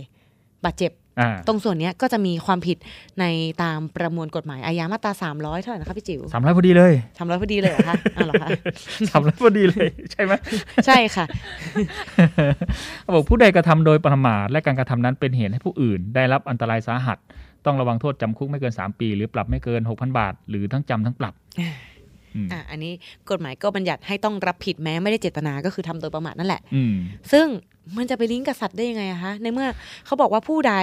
บาดเจ็บอ่าตรงส่วนเนี้ยก็จะมีความผิดในตามประมวลกฎหมายอาญามาตรา 300 เท่าไหร่นะคะพี่จิ๋วสามร้อยพอดีเลยทำร้อยพอดีเลยเหรอคะอ้าวเหรอคะสามร้อยพอดีเลยใช่ไหมใช่ค่ะเขาบอกผู้ใดกระทำโดยประมาทและการกระทำนั้นเป็นเหตุให้ผู้อื่น ได้รับอันตรายสาหัส ต้องระวังโทษจำคุกไม่เกิน 3 ปี หรือปรับไม่เกิน 6,000 บาท หรือทั้งจำทั้งปรับอืมอะอันนี้กฎหมายก็บัญญัติให้ต้องรับผิดแม้ไม่ได้เจตนาก็คือทำโดยประมาทนั่นแหละอืมซึ่ง มันจะไปลิงก์กับสัตว์ได้ยังไงอะคะในเมื่อเขาบอกว่าผู้ใด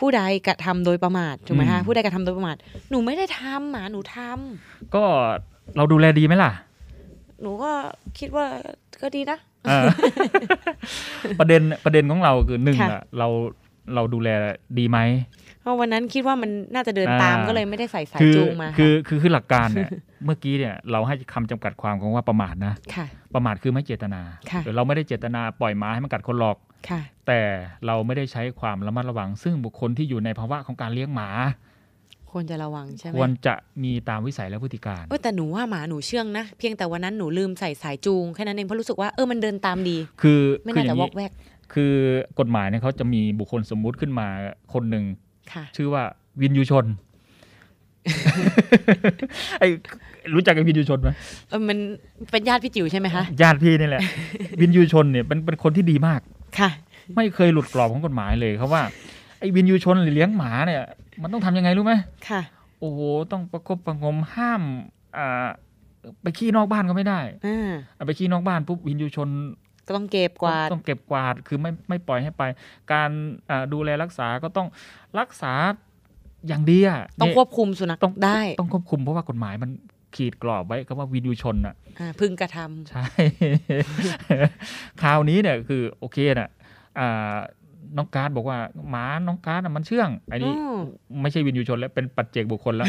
ผู้ใดกระทำโดยประมาทถูกไหมคะอืมผู้ใดกระทำโดยประมาทหนูไม่ได้ทำหมาหนูทำก็เราดูแลดีไหมล่ะ หนูก็คิดว่าก็ดีนะเออประเด็นประเด็นของเราคือหนึ่งค่ะอะเราเราดูแลดีไหมเพราะวันนั้นคิดว่ามันน่าจะเดินอ่าตามก็เลยไม่ได้ใส่สายคือจูงมาคือคือคือหลักการเนี่ยเมื่อกี้เนี่ยเราให้คำจำกัดความของว่าประมาทนะค่ะประมาทคือไม่เจตนาค่ะหรือเราไม่ได้เจตนาปล่อยหมาให้มันกัดคนหรอกค่ะแต่เราไม่ได้ใช้ความระมัดระวัง ซึ่งบุคคลที่อยู่ในภาวะของการเลี้ยงหมาควรจะระวังใช่ไหมควรจะมีตามวิสัยและพฤติการเออแต่หนูว่าหมาหนูเชื่องนะ เพียงแต่วันนั้นหนูลืมใส่สายจูงแค่นั้นเองเพราะรู้สึกว่าเออมันเดินตามดี คือไม่คือน่าอจะย่างวอนี้กแวกคือกฎหมายเนี่ยเขาจะมีบุคคลสมมุติขึ้นมาคนหนึ่งค่ะ ชื่อว่าวินยูชนไอ้รู้จักกับวินยูชนไหมเออมันเป็นญาติพี่จิ๋วใช่ไหมคะ ญาติพี่นี่แหละ วินยูชนเนี่ยเป็นเป็นคนที่ดีมาก ค่ะ ไม่เคยหลุดกรอบของกฎหมายเลยเขาว่าไอ้วินยูชนหรือเลี้ยงหมาเนี่ย มันต้องทำยังไงรู้ไหมค่ะ โอ้โหต้องประคบประหงมห้ามอ่าไปขี้นอกบ้านก็ไม่ได้อ่าเอาไปขี้นอกบ้านปุ๊บวินยูชน ก็ต้องเก็บกวาดต้องเก็บกวาดคือไม่ไม่ปล่อยให้ไป การอ่าดูแลรักษาก็ต้องรักษาอย่างดีอะต้องเนี่ยควบคุมสุนัขต้องได้ ต้องควบคุมเพราะว่ากฎหมายมันขีดกรอบไว้คำว่าวินยูชนอะอ่าพึงกระทำใช่คราวนี้เนี่ยคือโอเคน่ะอ่าน้องการดบอกว่าหมาน้องการดน่ะมันเชื่อง อันนี้อืมไม่ใช่วินยูชนแล้วเป็นปัจเจกบุคคลแล้ว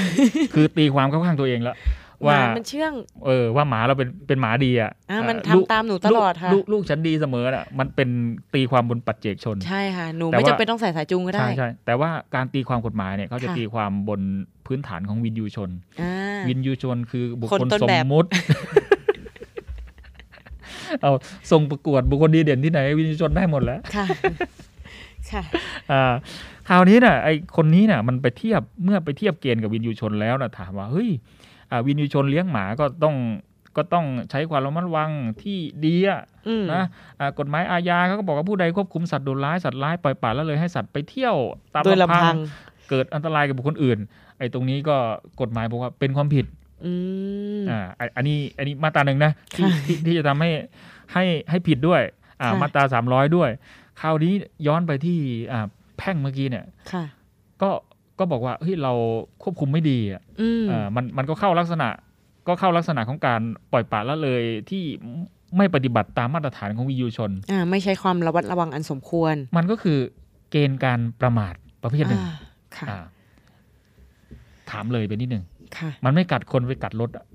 คือตีความเข้าข้างตัวเองแล้ว ว่าหมามันเชื่อง เออ ว่าหมาเราเป็นเป็นหมาดีอะอ่ามันเอ่อลูกทำตามหนูตลอดค่ะ ลูกลูกฉันดีเสมอน่ะมันเป็นตีความบนปัจเจกชน ใช่ค่ะ หนูแต่ไม่ว่าจำเป็นต้องใส่สายจูงก็ได้ ใช่ใช่แต่ว่าการตีความกฎหมายเนี่ยเขาจะค่ะตีความบนพื้นฐานของวินยูชนอ่าวินยูชนคือบุคคนคลต้นสมแบบมุติเอาส่งประกวดบุคคลดีเด่นที่ไหน วินยูชนได้หมดแล้วค่ะค่ะอ่าคราวนี้น่ะไอคนนี้น่ะ มันไปเทียบเมื่อไปเทียบเกณฑ์กับวินยูชนแล้วนะถามว่าเฮ้ยอ่า วินยูชนเลี้ยงหมาก็ต้องก็ต้องใช้ความระมัดระวังที่ดีอะอืมนะกฎหมายอาญาเขาก็บอกว่าผู้ใดควบคุมสัตว์ดุร้ายสัตว์ร้ายปล่อยปละละเลยให้สัตว์ไปเที่ยวตามลำพัพังเกิดอันตรายกับบุคคลอื่น ไอ้ตรงนี้ก็กฎหมายบอกว่าเป็นความผิดอ่าอันนี้อันนี้มาตราหนึ่งนะที่ที่ที่จะทำให้ให้ให้ผิดด้วย อ่ามาตราสามร้อยด้วย คราวนี้ย้อนไปที่อ่าแพ่งเมื่อกี้เนี่ยค่ะก็ ก็บอกว่าเฮ้ยเราควบคุมไม่ดีอะอืมเอ่อมันมันก็เข้าลักษณะ ก็เข้าลักษณะของการปล่อยปละละเลยที่ไม่ปฏิบัติตามมาตรฐานของวิทยุชนอ่าไม่ใช้ความระวัดระวังอันสมควร มันก็คือเกณฑ์การประมาทประเภทหนึ่งอ่าค่ะอ่าถามเลยไปนิดหนึ่งค่ะมันไม่กัดคนไปกัดรถอะ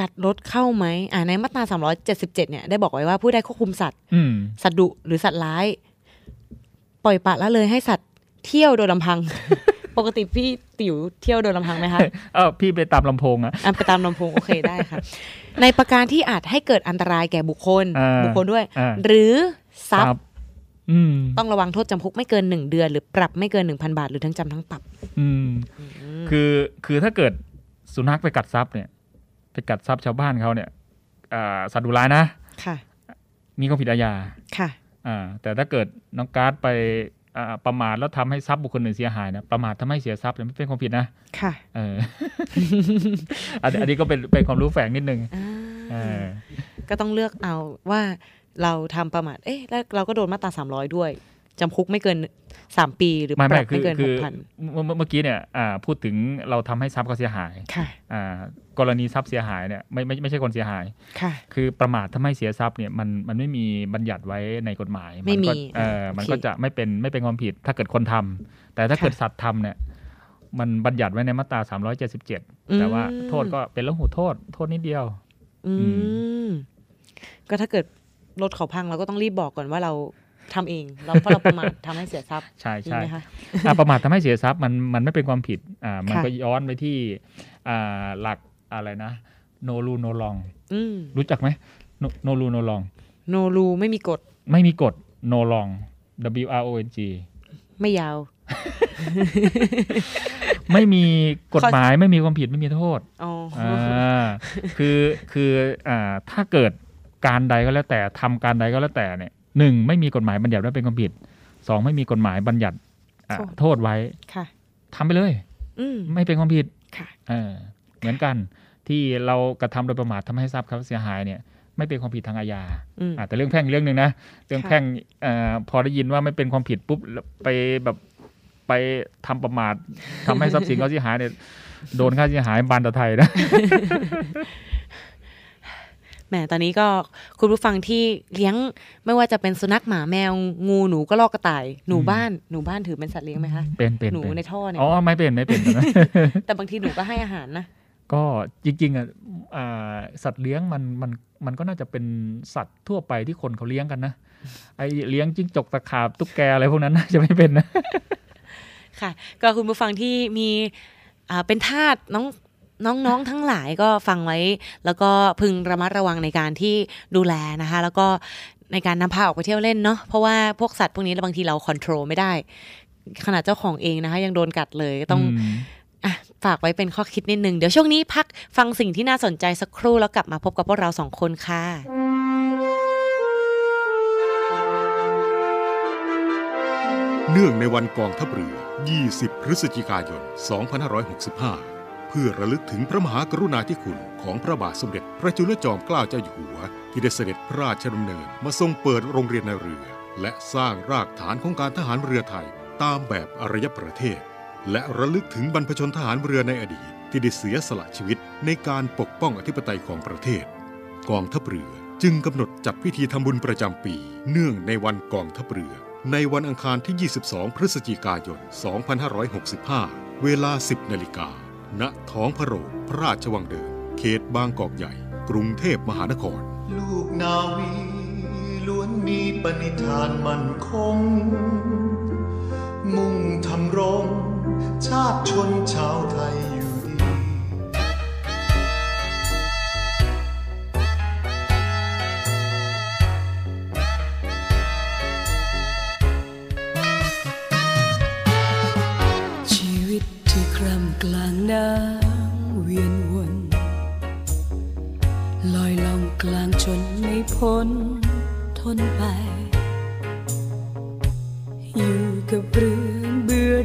กัดรถเข้าไหมอ่าในมาตรา 377 เนี่ยได้บอกไว้ว่าผู้ใดควบคุมสัตว์อืมสัตว์ดุหรือสัตว์ร้าย ปล่อยปละละเลยให้สัตว์เที่ยวโดยลำพัง ปกติพี่ติ๋วเที่ยวโดยลำพังไหมคะเออพี่ไปตามลำโพงอะอะไปตามลำโพงโอเคได้ค่ะ ในประการที่อาจให้เกิดอันตรายแก่บุคคลอ่าบุคคลด้วยอ่าหรือทรัพคย์อืมต้องระวังโทษจำคุกไม่เกินหนึ่งเดือน หรือปรับไม่เกินหนึ่งพันบาท หรือทั้งจำทั้งปรับอืมคือคือถ้าเกิดสุนัขไปกัดทรัพย์เนี่ย ไปกัดทรัพย์ชาวบ้านเขาเนี่ยอ่าสัตว์ดุร้ายนะ ค่ะมีความผิดอาญา ค่ะอ่าแต่ถ้าเกิดน้องการ์ดไปอ่า ประมาทแล้วทำให้ทรัพย์บุคคลอื่นเสียหายนะประมาททำให้เสียทรัพย์เนี่ยไม่เป็นความผิดนะ ค่ะเอออันนี้อันนี้ก็เป็นเป็นความรู้แฝงนิดนึงอ่าเออก็ต้องเลือกเอาว่าเราทำประมาท เอ๊ะแล้วเราก็โดนมาตราสามร้อยด้วย จำคุกไม่เกินสามปีหรือปไม่รัไม่บคืไม่อเกินคืหอกพันเมื่อเมื่อเมื่อกี้เนี่ยอ่าพูดถึงเราทำให้ทรัพย์เขาเสียหายค่ะอ่ากรณีทรัพย์เสียหายเนี่ยไม่ไม่ไม่ใช่คนเสียหายค่ะคือประมาททำให้เสียทรัพย์เนี่ยมันมันไม่มีบัญญัติไว้ในกฎหมายไม่มีนก็เออโอเคมันก็จะไม่เป็นไม่เป็นความผิดถ้าเกิดคนทำแต่ถ้าค่ะเกิดสัตว์ทำเนี่ยมันบัญญัติไว้ในมาตรา 377 แต่ว่าอืมโทษก็เป็นเรื่องหูโทษ โทษนิดเดียวอือืม ก็ถ้าเกิดรถเขาพังเราก็ต้องรีบบอกก่อนว่าเรา ทำเองเราเพราะเราประมาททำให้เสียทรัพย์ใช่จริงใช่ไหมคะอะประมาททำให้เสียทรัพย์มันมันไม่เป็นความผิดอ่ามันค่ะก็ย้อนไปที่อ่าหลักอะไรนะโนรูโนลองอืมรู้จักไหมโนรูโนลองโนรูไม่มีกฎไม่มีกฎ no long W R O N G ไม่ยาว ไม่มีกฎหมายไม่มีความผิดไม่มีโทษอ๋อออ่าคือคืออ่าถ้าเกิดการใดก็แล้วแต่ทำการใดก็แล้วแต่เนี่ย หนึ่งไม่มีกฎหมายบัญญัติว่าเป็นความผิดสองไม่มีกฎหมายบัญญัติอะโทษไว้ค่ะทำไปเลยอืมไม่เป็นความผิดค่ะเออเหมือนกันที่เรากระทำโดยประมาททำให้ทรัพย์เขาเสียหายเนี่ย ไม่เป็นความผิดทางอาญาอืมอะแต่เรื่องแพ่งอีกเรื่องหนึ่งนะเรื่องค่ะแพ่งเอ่อพอได้ยินว่าไม่เป็นความผิดปุ๊บไปแบบไปทำประมาททำให้ทรัพย์สินเขาเสียหายเนี่ยโดนค่าเสียหายบานตะไทยนะ แหมตอนนี้ก็คุณผู้ฟังที่เลี้ยงไม่ว่าจะเป็นสุนัขหมาแมวงูหนูก็ลอกกระต่ายหนูอืมบ้านหนูบ้านถือเป็นสัตว์เลี้ยงไหมคะเป็นเป็นหนูเป็นในท่อเนี่ยอ๋อไม่เป็นไม่เป็นนะแต่บางทีหนูก็ให้อาหารนะก็จริงๆอะอ่าสัตว์เลี้ยงมันมันมันก็น่าจะเป็นสัตว์ทั่วไปที่คนเขาเลี้ยงกันนะไอเลี้ยงจิ้งจกตะขาบตุ๊กแกอะไรพวกนั้นน่าจะไม่เป็นนะค่ะ ก็คุณผู้ฟังที่มีอ่าเป็นทาสน้อง น้องๆทั้งหลายก็ฟังไว้ แล้วก็พึงระมัดระวังในการที่ดูแลนะคะ แล้วก็ในการนำพาออกไปเที่ยวเล่นเนาะเพราะว่าพวกสัตว์พวกนี้บางทีเราควบคุมไม่ได้ ขนาดเจ้าของเองนะคะ ยังโดนกัดเลยก็ต้องมอะฝากไว้เป็นข้อคิดนิดนึง เดี๋ยวช่วงนี้พักฟังสิ่งที่น่าสนใจสักครู่แล้วกลับมาพบกับพวกเราสองคนค่ะเนื่องในวันกองทัพเรือ 20 พฤศจิกายน 2565 เพื่อระลึกถึงพระมหากรุณาธิคุณของพระบาทสมเด็จพระจุลจอมเกล้าเจ้าอยู่หัว ที่ได้เสด็จพระราชดำเนินมาทรงเปิดโรงเรียนในเรือ และสร้างรากฐานของการทหารเรือไทยตามแบบอารยประเทศ และระลึกถึงบรรพชนทหารเรือในอดีต ที่ได้เสียสละชีวิตในการปกป้องอธิปไตยของประเทศ กองทัพเรือจึงกำหนดจัดพิธีทำบุญประจำปี เนื่องในวันกองทัพเรือ ในวันอังคารที่ 22 พฤศจิกายน 2565 เวลา 10 นาฬิกา ณท้องพระโรงพระราชวังเดิม เขตบางกอกใหญ่ กรุงเทพมหานคร ลูกนาวีล้วนมีปณิธานมั่นคง มุ่งทำรง ชาติชนชาวไทย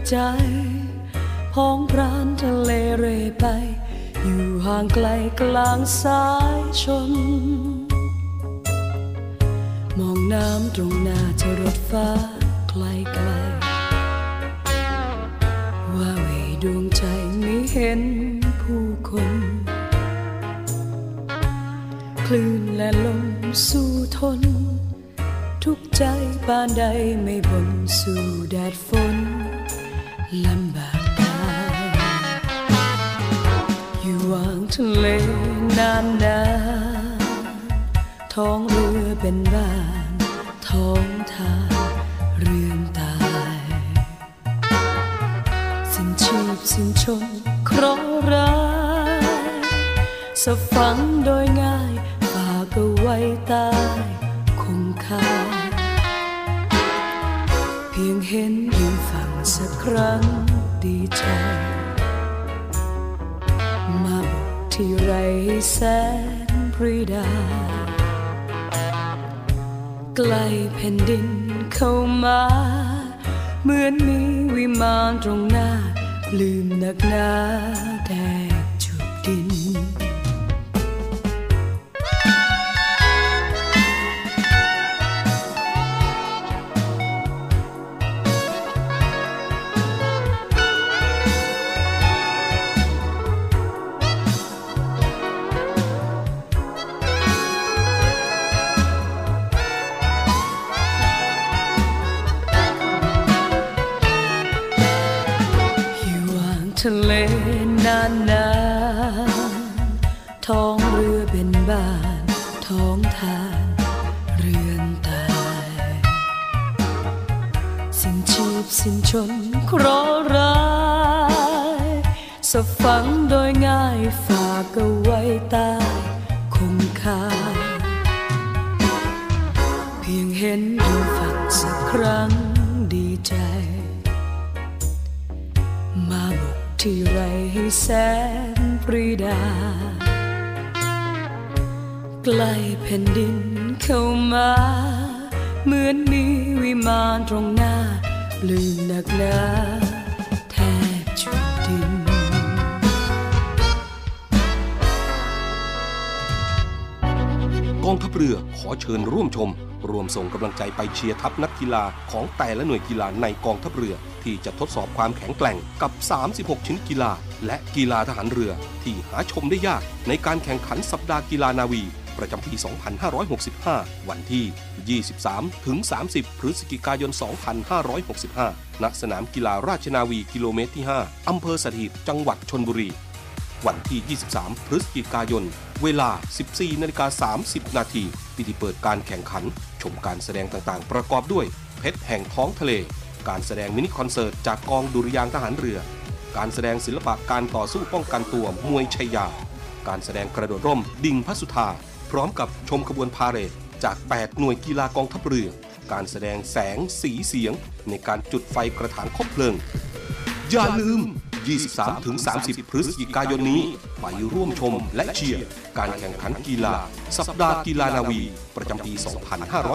ใจพ้องพรานทะเลเร่ไป อยู่ห่างไกลกลางสายชน มองน้ำตรงหน้าเธอรถฟ้าไกลไกลว่าเวดวงใจไม่เห็นผู้คน คลื่นและลมสู้ทน ทุกใจปานใดไม่บนสู่แดดฝน ทะเลนานนานท้องเรือเป็นบ้าน ท้องทางเรือนตายสิ้นชีพสิ้นชนเคราะห์ร้ายสะฝังโดยง่ายฝากเอาไว้ต้ค ครั้งดีใจ มาบอกที่ไรแสนปรีดา ใกล้แผ่นดินเข้ามา เหมือนมีวิมานตรงหน้า ลืมนักหนา ผ่นดินเข้ามา เหมือนมีวิมานตรงหน้าลืมหนักหนาแทบจุดดิน กองทัพเรือขอเชิญร่วมชม รวมส่งกำลังใจไปเชียร์ทัพนักกีฬาของแต่ละหน่วยกีฬาในกองทัพเรือ ที่จะทดสอบความแข็งแกร่งกับ 36ชนิดกีฬา และกีฬาทหารเรือที่หาชมได้ยากในการแข่งขันสัปดาห์กีฬานาวี ประจำปี 2565 วันที่ 23 ถึง 30 พฤศจิกายน 2565 ณ สนามกีฬาราชนาวีกิโลเมตรที่ 5 อำเภอสถิตจังหวัดชนบุรี วันที่ 23 พฤศจิกายน เวลา 14นาฬิกา30 นาทีพิธีเปิดการแข่งขัน ชมการแสดงต่างๆ ประกอบด้วย เพชรแห่งท้องทะเล การแสดงมินิคอนเสิร์ตจากกองดุริยางทหารเรือ การแสดงศิลปะการต่อสู้ป้องกันตัวมวยชัยยาการแสดงกระโดดร่ม ดิ่งพระสุธา พร้อมกับชมขบวนพาเหรดจาก 8 หน่วยกีฬากองทัพเรือ การแสดงแสงสีเสียง ในการจุดไฟกระถางคบเพลิง อย่าลืม 23-30 พฤศจิกายนนี้ ไปร่วมชมและเชียร์ การแข่งขันกีฬา สัปดาห์กีฬานาวี ประจำปี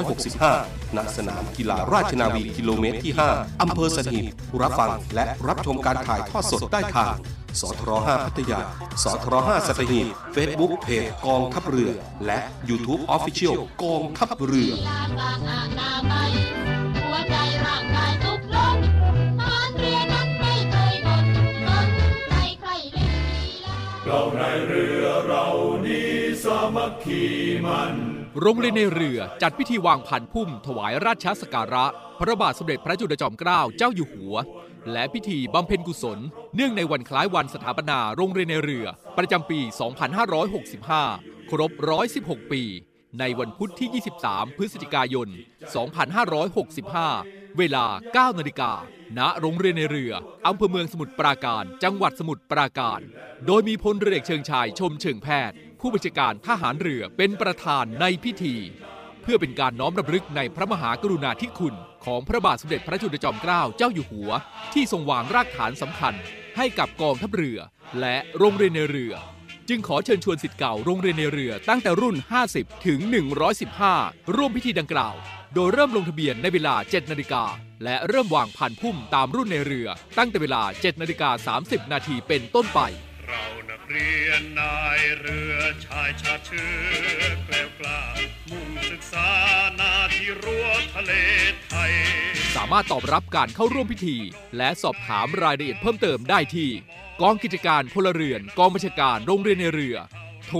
2565 ณ สนามกีฬาราชนาวีกิโลเมตรที่ 5 อำเภอสถิตรับฟังและรับชมการถ่ายทอดสดได้ทาง สทร5พัทยา สทร5สัตหีบเฟซบุ๊กเพจกองทัพเรือ และ YouTube Official กองทัพเรือหัวใจร่างกายทุกลมทหารเรือนั้นไม่เคยบ่นสนใครใครเล่นกีฬาเราในเรือเราดีสามัคคีมันโรงเรียนในเรือจัดพิธีวางพันพุ่ม ถวายราชสักการะ พระบาทสมเด็จพระจุลจอมเกล้าเจ้าอยู่หัว และพิธีบำเพ็ญกุศล เนื่องในวันคล้ายวันสถาปนาโรงเรียนในเรือ ประจำปี 2565 ครบ 116 ปี ในวันพุธที่ 23 พฤศจิกายน 2565 เวลา 9 นาฬิกา ณ โรงเรียนในเรือ อำเภอเมืองสมุทรปราการ จังหวัดสมุทรปราการ โดยมีพลเรือเอกเชิงชายชมเชิงแพทย์ ผู้บัญชาการทหารเรือเป็นประธานในพิธี เพื่อเป็นการน้อมรำลึกในพระมหากรุณาธิคุณ ของพระบาทสมเด็จพระจุลจอมเกล้าเจ้าอยู่หัว ที่ทรงวางรากฐานสำคัญ ให้กับกองทัพเรือ และโรงเรียนในเรือ จึงขอเชิญชวนสิทธิ์เก่าโรงเรียนในเรือตั้งแต่รุ่น 50 ถึง 115 ร่วมพิธีดังกล่าว โดยเริ่มลงทะเบียนในเวลา 7 นาฬิกา และเริ่มวางผ่านพุ่มตามรุ่นในเรือ ตั้งแต่เวลา 7 นาฬิกา 30 นาทีเป็นต้นไป เรา เรียนนายเรือชายชาเชื้อแกล้วกล้ามุ่งศึกษานาที่รั้วทะเลไทย สามารถตอบรับการเข้าร่วมพิธี และสอบถามรายละเอียดเพิ่มเติมได้ที่ กองกิจการพลเรือนกองบัญชาการโรงเรียนในเรือ โทร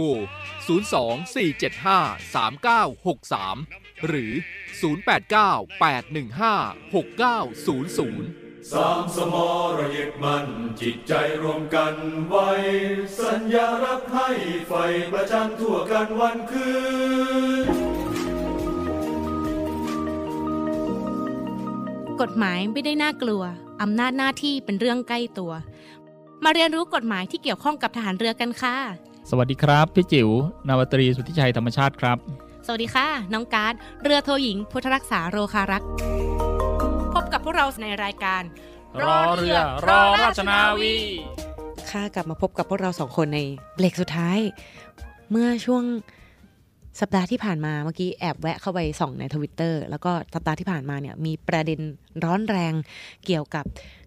024753963 หรือ 089-815-6900 สามสมอระยึดมันจิตใจรวมกันไว้ สัญญารักให้ไฟประจันทั่วกันวันคืน กฎหมายไม่ได้น่ากลัว อำนาจหน้าที่เป็นเรื่องใกล้ตัว มาเรียนรู้กฎหมายที่เกี่ยวข้องกับทหารเรือกันค่ะ สวัสดีครับ พี่จิ๋วนาวาตรีสุทธิชัยธรรมชาติครับ สวัสดีค่ะ น้องการ์ดเรือโทหญิง พุทธรักษาโรคารักษ์พบ กับพวกเราในรายการ รอเรือรอราชนาวี ค่ะกลับมาพบกับพวกเราสองคนในเบรกสุดท้าย เมื่อช่วงสัปดาห์ที่ผ่านมาเมื่อกี้แอบแวะเข้าไปส่องในทวิตเตอร์แล้วก็สัปดาห์ที่ผ่านมาเนี่ยมีประเด็นร้อนแรงเกี่ยวกับ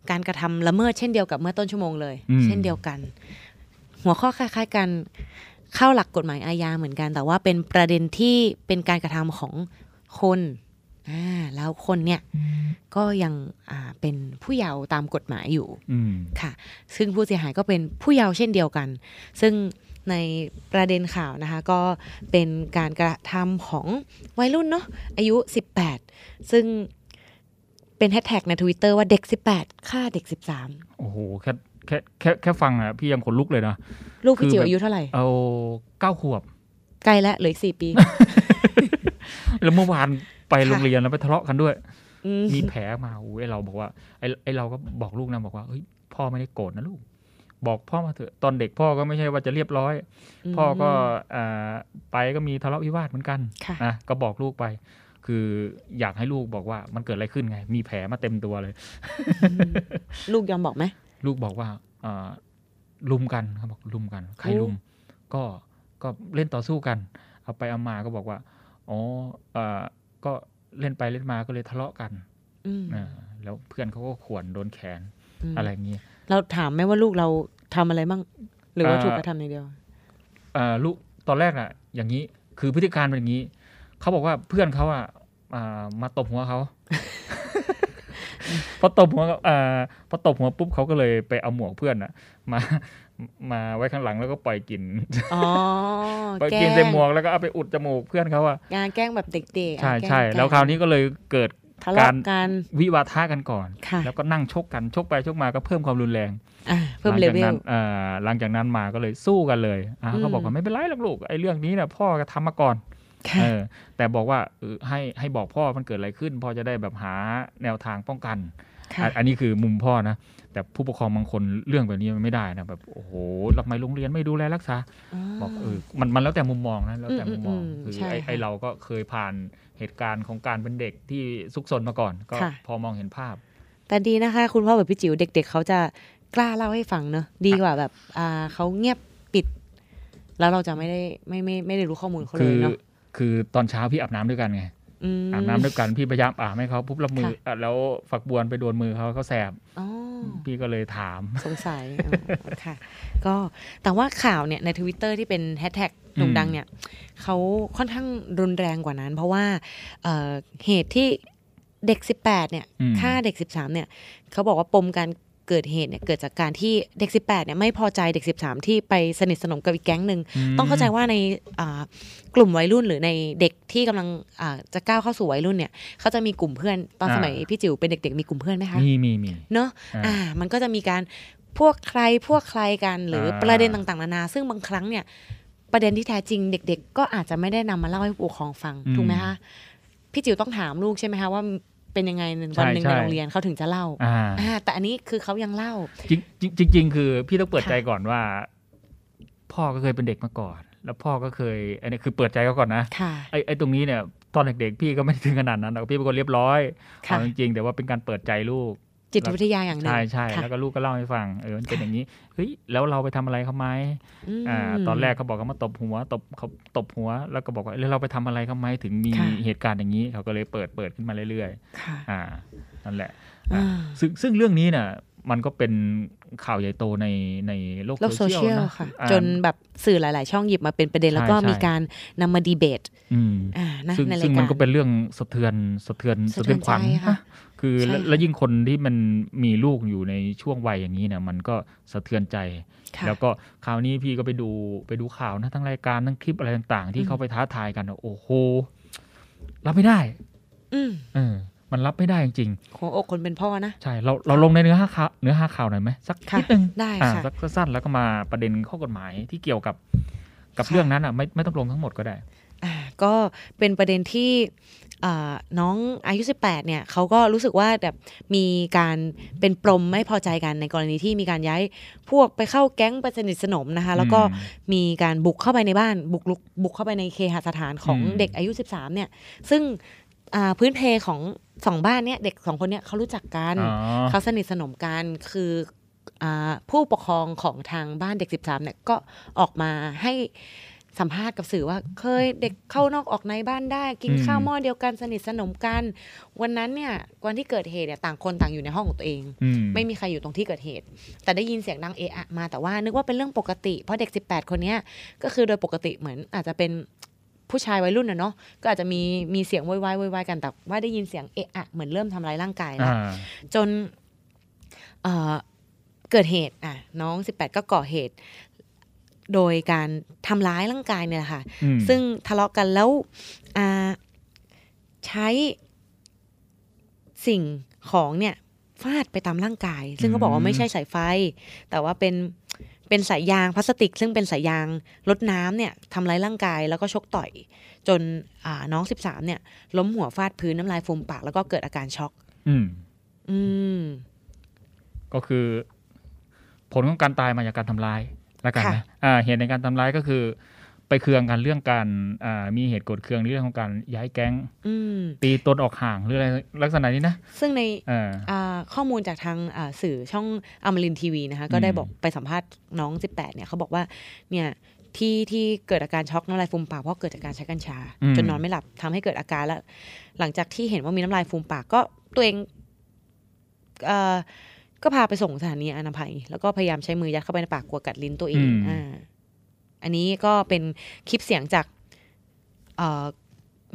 การกระทำละเมิดเช่นเดียวกับเมื่อต้นชั่วโมงเลยอืมเช่นเดียวกัน หัวข้อคล้าย ๆ กันเข้าหลักกฎหมายอาญาเหมือนกัน แต่ว่าเป็นประเด็นที่เป็นการกระทำของคนอ่า แล้วคนเนี่ยก็ยังอ่าเป็นผู้เยาว์ตามกฎหมายอยู่อืมค่ะ ซึ่งผู้เสียหายก็เป็นผู้เยาว์เช่นเดียวกัน ซึ่งในประเด็นข่าวนะคะ ก็เป็นการกระทำของวัยรุ่นเนาะอายุ 18 ซึ่งเป็นแฮชแท็กในทวิตเตอร์ว่าเด็ก 18ฆ่าเด็ก 13 โอ้โหแค่แค่แค่แค่ฟังอะพี่ยังขนลุกเลยนะลูกพี่จิ๋วคือแบบอายุเท่าไหร่เอาเก้าขวบ ใกล้แล้วเหลืออีกสี่ปี แล้วเมื่อวาน ไปค่ะโรงเรียนแล้วไปทะเลาะกันด้วยอืมมีแผลมาโอ้ยเราบอกว่าไอ้ไอ้เราก็บอกลูกนะบอกว่าเฮ้ยพ่อไม่ได้โกรธนะลูก บอกพ่อมาเถอะตอนเด็กพ่อก็ไม่ใช่ว่าจะเรียบร้อยมพ่อก็อ่าไปก็มีทะเลาะวิวาทเหมือนกันค่ะนะก็บอกลูกไป คืออยากให้ลูกบอกว่ามันเกิดอะไรขึ้นไง มีแผลมาเต็มตัวเลย ลูกยอมบอกไหมลูกบอกว่าอ่าลุมกันเขาบอกลุมกันใครโอ้ลุมก็ก็เล่นต่อสู้กัน เอาไปเอามาก็บอกว่าอ๋ออ่า ก็เล่นไปเล่นมาก็เลยทะเลาะกันอืมอ่าแล้วเพื่อนเขาก็ข่วนโดนแขนมอะไรอย่างเงี้ยเราถามไหมว่าลูกเราทำอะไรบ้างหรือว่าเอ่อถูกกระทำอย่างเดียวอ่าลูกตอนแรกอะ อย่างนี้คือพฤติการเป็นอย่างนี้เขาบอกว่าเพื่อนเขาอะอ่ามาตบหัวเขาพอตบหัวเขาอ่าพอตบหัวปุ๊บเขาก็เลยไปเอาหมวกเพื่อนอะมา มาไว้ข้างหลังแล้วก็ปล่อยกลินอ๋อปล่อยแกกลินล้ใส่งหมวกแล้วก็เอาไปอุดจมูกเพื่อนเขาอะงานแกล้งแบบเด็กๆ ใช่อะใช่กงแล้วคราวนี้ก็เลยเกิดทะเลาะการกันวิวาทะกันก่อนค่ะแล้วก็นั่งชกกันชกไปชกมาก็เพิ่มความรุนแรงอะเพิ่มหเลลังจากเวนั้ลนอ่าหลังจากนั้นมาก็เลยสู้กันเลยอ่าอืมเขาบอกว่าไม่เป็นไรหรอกลูกไอ้เรื่องนี้เนี่ยพ่อก็ทำมาก่อนค่ะเออแต่บอกว่าเออให้ให้บอกพ่อมันเกิดอะไรขึ้นพ่อจะได้แบบหาแนวทางป้องกันค่ะ อะอันนี้คือมุมพ่อนะ แต่ผู้ปกครองบางคนเรื่องแบบนี้มันไม่ได้นะแบบโอ้โหทำไมโรงเรียนไม่ดูแลรักษาบอกเออมันมันแล้วแต่มุมมองนะแล้วแต่มุมมองอืมอืมคือใช่ไอ้ค่ะไอ้เราก็เคยผ่านเหตุการณ์ของการเป็นเด็กที่ซุกซนมาก่อน ก็ค่ะพอมองเห็นภาพ แต่ดีนะคะ คุณพ่อแบบพี่จิ๋วเด็กๆเขาจะกล้าเล่าให้ฟังเนอะดีกว่าแบบอ่าเขาเงียบปิด แล้วเราจะไม่ได้ไม่ไม่ไม่ได้รู้ข้อมูลเขาเลคืยอเนาะคือตอนเช้าพี่อาบน้ำด้วยกันไงม อาบน้ำด้วยกันพี่พยายามอาบให้เขาปุ๊บแล้วมือค่ะอะแล้วฝักบัวไปโดนมือเขาเขาแสบอ๋อพี่ก็เลยถาม สงสัยอ๋อค่ะ ก็แต่ว่าข่าวเนี่ยในทวิตเตอร์ที่เป็นแฮชแท็กโด่งดังเนี่ยเขาค่อนข้างรุนแรงกว่านั้น เพราะว่าเอ่อเหตุที่เด็ก 18เนี่ยอืมฆ่าเด็ก 13เนี่ยเขาบอกว่าปมการ เกิดเหตุเนี่ยเกิดจากการที่เด็ก 18เนี่ยไม่พอใจเด็ก 13 ที่ไปสนิทสนมกับอีกแก๊งหนึ่งมต้องเข้าใจว่าในอ่ากลุ่มวัยรุ่นหรือในเด็กที่กำลังอ่าจะก้าวเข้าสู่วัยรุ่นเนี่ยเขาจะมีกลุ่มเพื่อนตอนสมัยพี่จิ๋วเป็นเด็ก ๆ มีกลุ่มเพื่อนไหมคะมีมีมีเนาะอ่าอ่ามันก็จะมีการพวกใครพวกใครกันหรืออาประเด็นต่างๆนานา ซึ่งบางครั้งเนี่ยประเด็นที่แท้จริงเด็ก ๆ ก็อาจจะไม่ได้นำมาเล่าให้ผู้ปกครองฟังอืมถูกไหมคะพี่จิ๋วต้องถามลูกใช่ไหมคะว่า เป็นยังไงในวันหนึ่งใช่ในใช่โรงเรียนเขาถึงจะเล่าอ่าอ่าแต่อันนี้คือเขายังเล่า จริงจริงจริงๆคือพี่ต้องเปิดค่ะใจก่อนว่า พ่อก็เคยเป็นเด็กมาก่อน แล้วพ่อก็เคยอันนี้คือเปิดใจเขาก่อนนะค่ะไอ้ไอ้ตรงนี้เนี่ยตอนเด็กๆพี่ก็ไม่ได้ถึงขนาดนั้นหรอกพี่เป็นคนเรียบร้อยค่ะเอาจริงๆแต่ว่าเป็นการเปิดใจลูก จิตวิทยาอย่างหนึ่งใช่ใช่ค่ะแล้วก็ลูกก็เล่าให้ฟังเออมันเป็นอย่างนี้เฮ้ยแล้วเราไปทำอะไรเขาไหมมอ่าตอนแรกเขาบอกเขามาตบหัวตบเขาตบหัว แล้วก็บอกว่าแล้วเราไปทำอะไรเขาไหมถึงมีค่ะเหตุการณ์อย่างนี้ เขาก็เลยเปิดเปิดขึ้นมาเรื่อยค่ะๆอ่านั่นแหละอ่าซึ่งซึ่งเรื่องนี้น่ะมันก็เป็นข่าวใหญ่โตในในโลกโลกโซเชียลนะค่ะอ่าจนแบบสื่อหลาย ๆ ช่องหยิบมาเป็นประเด็นแล้วก็ใช่ใช่มีการนำมาดีเบตอืมอ่านะซึ่งในราซึ่ยงกามันรก็เป็นเรื่องสะเทือนสะเทือนสะเทือนขวัญใจ ค่ะนะคือใช่และค่ะและยิ่งคนที่มันมีลูกอยู่ในช่วงวัยอย่างนี้เนี่ยมันก็สะเทือนใจค่ะแล้วก็คราวนี้พี่ก็ไปดูไปดูข่าวนะทั้งรายการทั้งคลิปอะไรต่างๆ ที่อืมเขาไปท้าทายกันโอ้โหรับไม่ได้ อืมเออ มันรับไม่ได้จริงหัวอกคนเป็นพ่อนะๆใช่เราเราลงในเนื้อหาข่าวเนื้อหาข่าวหน่อยไหมสักค่ะนิดนึงได้อ่าค่ะสักสั้นๆแล้วก็มาประเด็นข้อกฎหมายที่เกี่ยวกับกับค่ะเรื่องนั้นอะไม่ไม่ต้องลงทั้งหมดก็ได้ อ่า ก็เป็นประเด็นที่อ่า น้องอายุ 18 เนี่ยเขาก็รู้สึกว่าแบบมีการเป็นปรมไม่พอใจกันในกรณีที่มีการย้ายพวกไปเข้าแก๊งไปสนิทสนมนะคะ แล้วก็อืมมีการบุกเข้าไปในบ้านบุกลุกบุกเข้าไปในเคหสถานของอืมเด็กอายุ 13 เนี่ย ซึ่งอ่าพื้นเพของสองบ้านเนี่ยเด็กสองคนเนี่ยเขารู้จักกันอ๋อเขาสนิทสนมกันคืออาผู้ปกครองของทางบ้านเด็ก 13 เนี่ยก็ออกมาให้ สัมภาษณ์กับสื่อว่าเคยเด็กเข้านอกออกในบ้านได้ กินอืมข้าวหม้อเดียวกันสนิทสนมกัน วันนั้นเนี่ยวันที่เกิดเหตุเนี่ยต่างคนต่างอยู่ในห้องของตัวเองอืมไม่มีใครอยู่ตรงที่เกิดเหตุ แต่ได้ยินเสียงดังเอะอะมาแต่ว่านึกว่าเป็นเรื่องปกติเพราะเด็ก 18 คนเนี้ยก็คือโดยปกติเหมือนอาจจะเป็นผู้ชายวัยรุ่นนะเนาะก็อาจจะมีมีเสียงโวยวายโวยวายกันแต่ว่าได้ยินเสียงเอะอะเหมือนเริ่มทำร้ายร่างกายแล้วอ่าจนเอ่อเกิดเหตุอะน้อง 18 ก็ก่อเหตุ โดยการทำร้ายร่างกายเนี่ยแหละค่ะอืมซึ่งทะเลาะกันแล้วอ่าใช้สิ่งของเนี่ยฟาดไปตามร่างกาย ซึ่งเขาบอกว่าไม่ใช่สายไฟ แต่ว่าเป็นเป็นสายยางพลาสติก ซึ่งเป็นสายยางลดน้ำเนี่ยทำร้ายร่างกายแล้วก็ชกต่อย จนอ่าน้อง 13 เนี่ย ล้มหัวฟาดพื้นน้ำลายฟูมปาก แล้วก็เกิดอาการช็อก อืม อืม ก็คือ ผลของการตายมาจากการทำร้าย แล้วกันค่ะนะอ่าเหตุในการทำร้ายก็คือ ไปเคืองกันเรื่องการอ่ามีเหตุโกรธเคืองในเรื่องของการย้ายแก๊งอืมตีตนออกห่างหรืออะไรลักษณะนี้นะ ซึ่งในอ่าอ่าข้อมูลจากทางอ่าสื่อช่องอมรินทีวีนะคะก็ได้อืมบอกไปสัมภาษณ์น้อง 18 เนี่ยเขาบอกว่าเนี่ยที่ที่เกิดอาการช็อกน้ำลายฟูมปากเพราะเกิดจากการใช้กัญชา จนนอนไม่หลับทำให้เกิดอาการแล้ว หลังจากที่เห็นว่ามีน้ำลายฟูมปากก็ตัวเองเอ่อ ก็พาไปส่งสถานีอนามัย แล้วก็พยายามใช้มือยัดเข้าไปในปากกลัวกัดลิ้นตัวเองอืมอ่าอันนี้ก็เป็นคลิปเสียงจากเอ่อ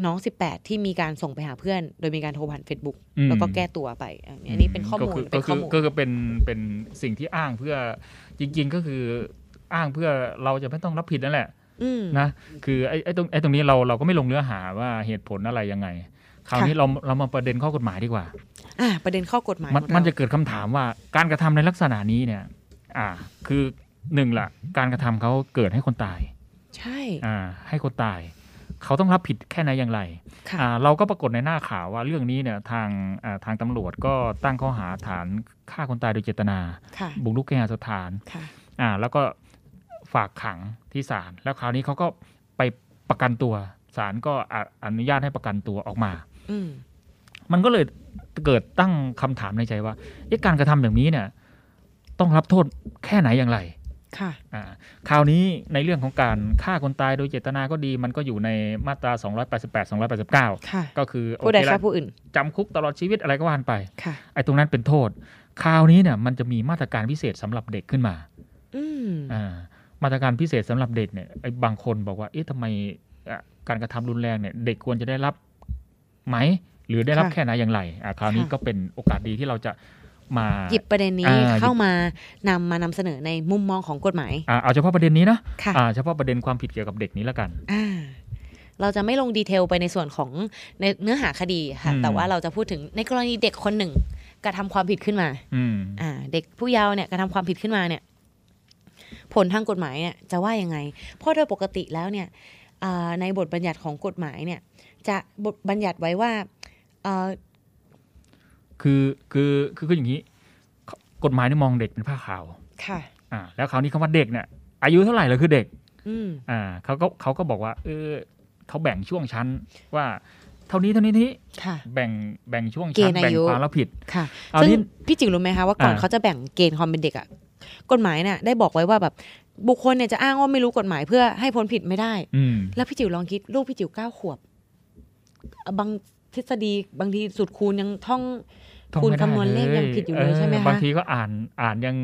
น้อง 18 ที่มีการส่งไปหาเพื่อน โดยมีการโทรผ่าน Facebook อืมแล้วก็แก้ตัวไป อันนี้อันนี้เป็นข้อมูลก็เป็คืนข้ออมูลก็คือเป็นเป็นสิ่งที่อ้างเพื่อจริง ๆ ก็คืออ้างเพื่อเราจะไม่ต้องรับผิดนั่นแหละอืมนะคือไอ้ไอ้ตรงไอ้ตรงนี้เราเราก็ไม่ลงเนื้อหาว่าเหตุผลอะไรยังไง คราวค่ะนี้เราเรามาประเด็นข้อกฎหมายดีกว่า อ่า ประเด็นข้อกฎหมาย มันของเรามันจะเกิดคำถามว่าการกระทำในลักษณะนี้เนี่ย อ่า คือหนึ่งละการกระทำเขาเกิดให้คนตาย ใช่ อ่า ให้คนตาย เขาต้องรับผิดแค่ไหนอย่างไรค่ะอ่าเราก็ปรากฏในหน้าข่าวว่าเรื่องนี้เนี่ยทางอ่าทางตำรวจก็ตั้งข้อหาฐานฆ่าคนตายโดยเจตนาค่ะบุกรุกเคหสถานค่ะอ่า แล้วก็ฝากขังที่ศาลแล้วคราวนี้เขาก็ไปประกันตัวศาลก็อะอนุญาตให้ประกันตัวออกมาอื มมันก็เลยเกิดตั้งคำถามในใจว่าเอ๊ะการกระทำอย่างนี้เนี่ย ต้องรับโทษแค่ไหนอย่างไร ค่ะอ่าคราวนี้ในเรื่องของการฆ่าคนตายโดยเจตนาก็ดี มันก็อยู่ในมาตรา 288 289ค่ะก็คือผู้ใดโอเคละฆ่าผู้อื่นจำคุกตลอดชีวิตอะไรก็ว่านไปค่ะไอ้ตรงนั้นเป็นโทษ คราวนี้เนี่ย มันจะมีมาตรการพิเศษสำหรับเด็กขึ้นมาอืมอ่ามาตรการพิเศษสำหรับเด็กเนี่ยไอ้บางคนบอกว่าเอ๊ะทำไมอะการกระทำรุนแรงเนี่ย เด็กควรจะได้รับ ไหม หรือได้รับค่ะ แค่ไหนอย่างไรอะคราวนี้ค่ะก็เป็นโอกาสดีที่เราจะมา หยิบประเด็นนี้อ่าหยิบ เข้ามานำมานำเสนอในมุมมองของกฎหมาย อ่าเอาเฉพาะประเด็นนี้นะค่ะ อ่าเฉพาะประเด็นความผิดเกี่ยวกับเด็กนี้แล้วกัน อ่าเราจะไม่ลงดีเทลไปในส่วนของในเนื้อหาคดีค่ะ อืม แต่ว่าเราจะพูดถึงในกรณีเด็กคนหนึ่งกระทำความผิดขึ้นมา อืม อ่า เด็กผู้เยาว์เนี่ยกระทำความผิดขึ้นมาเนี่ย ผลทางกฎหมายเนี่ยจะว่ายังไง เพราะโดยปกติแล้วเนี่ยอ่าในบทบัญญัติของกฎหมายเนี่ย จะบทบัญญัติไว้ว่าอ่าคือคือคือคืออย่างนี้ กฎหมายเนี่ยมองเด็กเป็นผ้าขาว ค่ะอ่าแล้วคราวนี้คำว่าเด็กเนี่ยอายุเท่าไหร่แล้วคือเด็กอืมอ่าเขาก็เขาก็บอกว่าเออเขาแบ่งช่วงชั้นว่าเท่านี้เท่านี้นี้ค่ะแบ่งแบ่งช่วงเกชั้ณนฑ์อาแบ่งยุความรับผิดค่ะเอาซึ่งนี่พี่จิ๋วรู้ไหมคะว่าก่อนอ่าเขาจะแบ่งเกณฑ์ความเป็นเด็กอะกฎหมายเนี่ยได้บอกไว้ว่าแบบบุคคลเนี่ยจะอ้างว่าไม่รู้กฎหมายเพื่อให้พ้นผิดไม่ได้อืมแล้วพี่จิ๋วลองคิดลูกพี่จิ๋วเก้าขวบ บางทฤษฎีบางทีสูตรคูณยังท่องท่องคูณไม่ได้คำนวณเลขยังผิดอยู่เลยออใช่ไหมบางคะทีก็อ่านอ่านยัง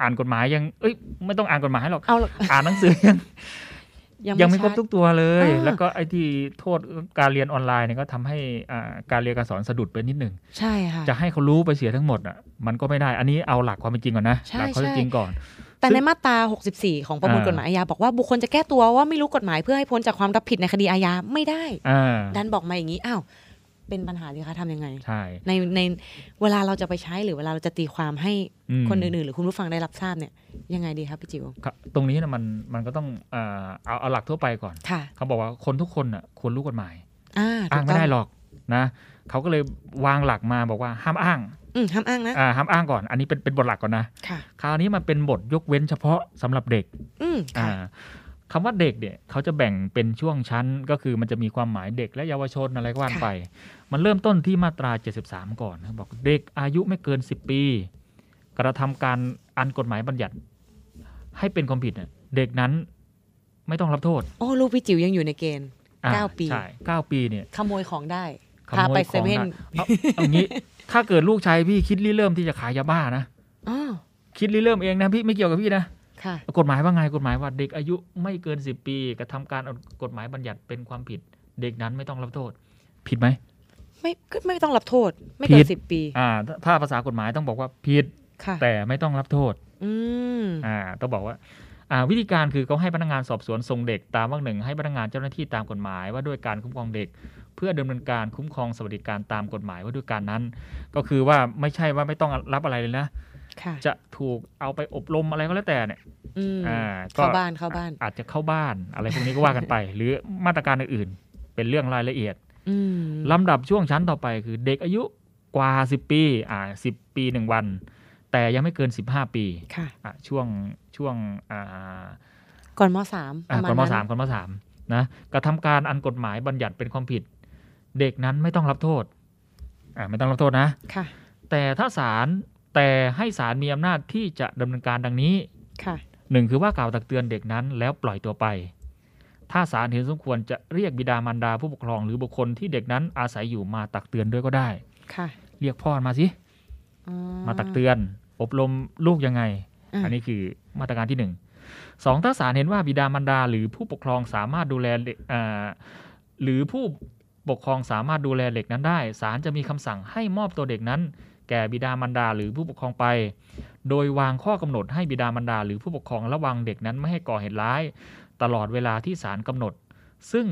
อ่านกฎหมายยัง เอ้ย ไม่ต้องอ่านกฎหมายหรอกเอาหรอกอ่านหนังสือยังยังยังไม่ชัครบดทุกตัวเลยอ่าแล้วก็ไอ้ที่โทษการเรียนออนไลน์เนี่ยก็ทำให้อ่าการเรียนการสอนสะดุดไปนิดหนึ่งใช่ค่ะจะให้เขารู้ไปเสียทั้งหมดอะมันก็ไม่ได้ อันนี้เอาหลักความเป็นจริงก่อนนะใช่หลัข้อเท็จใช่จริงก่อน แต่ซึ่ในงมาตรา 64 ของประมวลอ่ากฎหมายอาญาบอกว่าบุคคลจะแก้ตัวว่าไม่รู้กฎหมายเพื่อให้พ้นจากความรับผิดในคดีอาญาไม่ได้อ่าดันบอกมาอย่างนี้อ้าวเป็นปัญหาสิคะทำยังไงใช่ในในเวลาเราจะไปใช้หรือเวลาเราจะตีความให้อืมคนอื่นๆ หรือคุณผู้ฟังได้รับทราบเนี่ยยังไงดีครับพี่จิวครับตรงนี้นะมันมันก็ต้องอ่าเอาเอาหลักทั่วไปก่อนค่ะเขาบอกว่าคนทุกคนอะควรรู้กฎหมายอ่าอ้างถูไม่ต้ได้หรอกนะเขาก็เลยวางหลักมาบอกว่าห้ามอ้างอืม ห้ามอ้างนะอ่าห้ามอ้างก่อน อันนี้เป็นเป็นบทหลักก่อนนะค่ะคราวนี้มันเป็นบทยกเว้นเฉพาะสำหรับเด็ก อืมอ่าค่ะคำว่าเด็กเนี่ยเขาจะแบ่งเป็นช่วงชั้นก็คือมันจะมีความหมายเด็กและเยาวชนอะไรก็ว่าไป มันเริ่มต้นที่มาตรา 73 ก่อนนะบอกเด็กอายุไม่เกิน 10 ปี กระทำการอันกฎหมายบัญญัติ ให้เป็นความผิดน่ะเด็กนั้นไม่ต้องรับโทษโอ้ลูกพี่จิ๋วยังอยู่ในเกณฑ์อ่เก้าปีใช่เก้าปีเนี่ยขโมยของได้ขพาโมไปยเซของเว่นได้เอาเอางี้ ถ้าเกิดลูกชายพี่คิดริเริ่มที่จะขายยาบ้านะอ๋อคิดริเริ่มเองนะพี่ไม่เกี่ยวกับพี่นะ ค่ะ กฎหมายว่าไงกฎหมายว่าเด็กอายุไม่เกิน10ปีกระทำการเอากฎหมายบัญญัติเป็นความผิด เด็กนั้นไม่ต้องรับโทษ ผิดไหมไม่ก็ไม่ต้องรับโทษ ไม่เกิผินดสิบปี อ่าถ้าถ้าภาษากฎหมายต้องบอกว่าผิดค่ะแต่ไม่ต้องรับโทษ อืมอ่า ต้องบอกว่าอ่าวิธีการคือเขาให้พนักงานสอบสวนส่งเด็กตามวรรคหนึ่งให้พนักงานเจ้าหน้าที่ตามกฎหมายว่าด้วยการคุ้มครองเด็ก เพื่อดำเนินการคุ้มครองสวัสดิการตามกฎหมายว่าด้วยการนั้น ก็คือว่าไม่ใช่ว่าไม่ต้องรับอะไรเลยนะค่ะจะถูกเอาไปอบรมอะไรก็แล้วแต่เนี่ยอืมอ่าเข้าบ้านเข้าบ้าน อาจจะเข้าบ้านอะไรพวกนี้ก็ว่ากันไป หรือมาตรการอื่นๆ เป็นเรื่องรายละเอียดอืมลำดับช่วงชั้นต่อไปคือเด็กอายุกว่า 10 ปี อ่า 10 ปี1วัน แต่ยังไม่เกิน 15 ปีค่ะอะช่วงช่วงอ่าก่อนมสามอ่าประมาณก่อนมสามก่อนมสามนะกระทำการอันกฎหมายบัญญัติเป็นความผิด เด็กนั้นไม่ต้องรับโทษอ่าไม่ต้องรับโทษนะค่ะ แต่ถ้าศาลแต่ให้ศาลมีอำนาจที่จะดำเนินการดังนี้ค่ะหนึ่งคือว่ากล่าวตักเตือนเด็กนั้นแล้วปล่อยตัวไป ถ้าศาลเห็นสมควรจะเรียกบิดามารดาผู้ปกครอง หรือบุคคลที่เด็กนั้นอาศัยอยู่มาตักเตือนด้วยก็ได้ ค่ะ เรียกพ่อมาสิอ๋อมาตักเตือน อบรมลูกยังไงอ่าอันนี้คือมาตรการที่หนึ่งสองถ้าศาลเห็นว่าบิดามารดาหรือผู้ปกครองสามารถดูแลเด็กอ่าหรือผู้ ปกครองสามารถดูแลเด็กนั้นได้ ศาลจะมีคำสั่งให้มอบตัวเด็กนั้น แก่บิดามารดาหรือผู้ปกครองไป โดยวางข้อกำหนดให้บิดามารดาหรือผู้ปกครองระวังเด็กนั้นไม่ให้ก่อเหตุร้าย ตลอดเวลาที่ศาลกำหนด ซึ่ง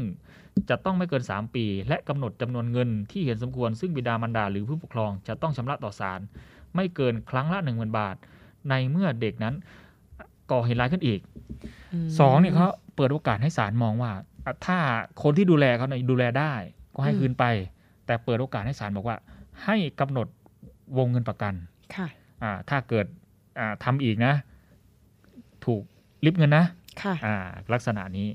จะต้องไม่เกิน 3 ปี และกำหนดจำนวนเงินที่เห็นสมควร ซึ่งบิดามารดาหรือผู้ปกครองจะต้องชำระต่อศาลไม่เกินครั้งละ 1 0,000 บาท ในเมื่อเด็กนั้นก่อเหตุร้ายขึ้นอีกมสองเนี่ยเขาเปิดโอกาสให้ศาลมองว่าอะถ้าคนที่ดูแลเขาเนี่ยดูแลได้ ก็ให้คืนไป แต่เปิดโอกาสให้ศาลบอกว่า ให้กำหนดวงเงินประกันค่ะอ่าถ้าเกิดอ่าทำอีกนะ ถูกลิบเงินนะค่ะอ่าลักษณะนี้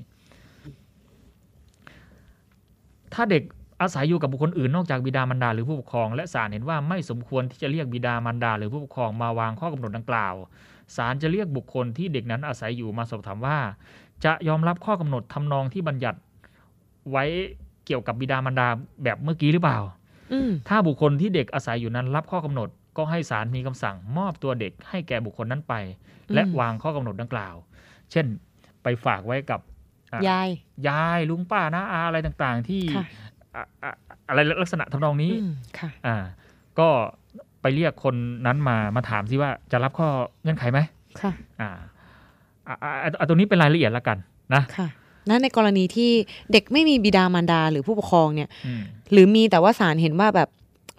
ถ้าเด็กอาศัยอยู่กับบุคคลอื่นนอกจากบิดามารดาหรือผู้ปกครอง และศาลเห็นว่าไม่สมควรที่จะเรียกบิดามารดาหรือผู้ปกครองมาวางข้อกำหนดดังกล่าวศาลจะเรียกบุคคลที่เด็กนั้นอาศัยอยู่มาสอบถามว่า จะยอมรับข้อกำหนดทำนองที่บัญญัติไว้ เกี่ยวกับบิดามารดาแบบเมื่อกี้หรือเปล่าอืมถ้าบุคคลที่เด็กอาศัยอยู่นั้นรับข้อกำหนด ก็ให้ศาลมีคำสั่งมอบตัวเด็กให้แก่บุคคลนั้นไป และอืมวางข้อกำหนดดังกล่าว เช่น ไปฝากไว้กับอะยายยายลุงป้านะอาอะไรต่างๆ ที่ค่ะอะอะอะไรลักษณะทำนองนี้อืมค่ะอ่า ก็ไปเรียกคนนั้นมามาถามซิว่าจะรับข้อเงื่อนไขไหมค่ะอ่าอะอะอะอะตรงนี้เป็นรายละเอียดละกันนะค่ะ นั่นในกรณีที่เด็กไม่มีบิดามารดาหรือผู้ปกครองเนี่ยอืมหรือมีแต่ว่าศาลเห็นว่าแบบ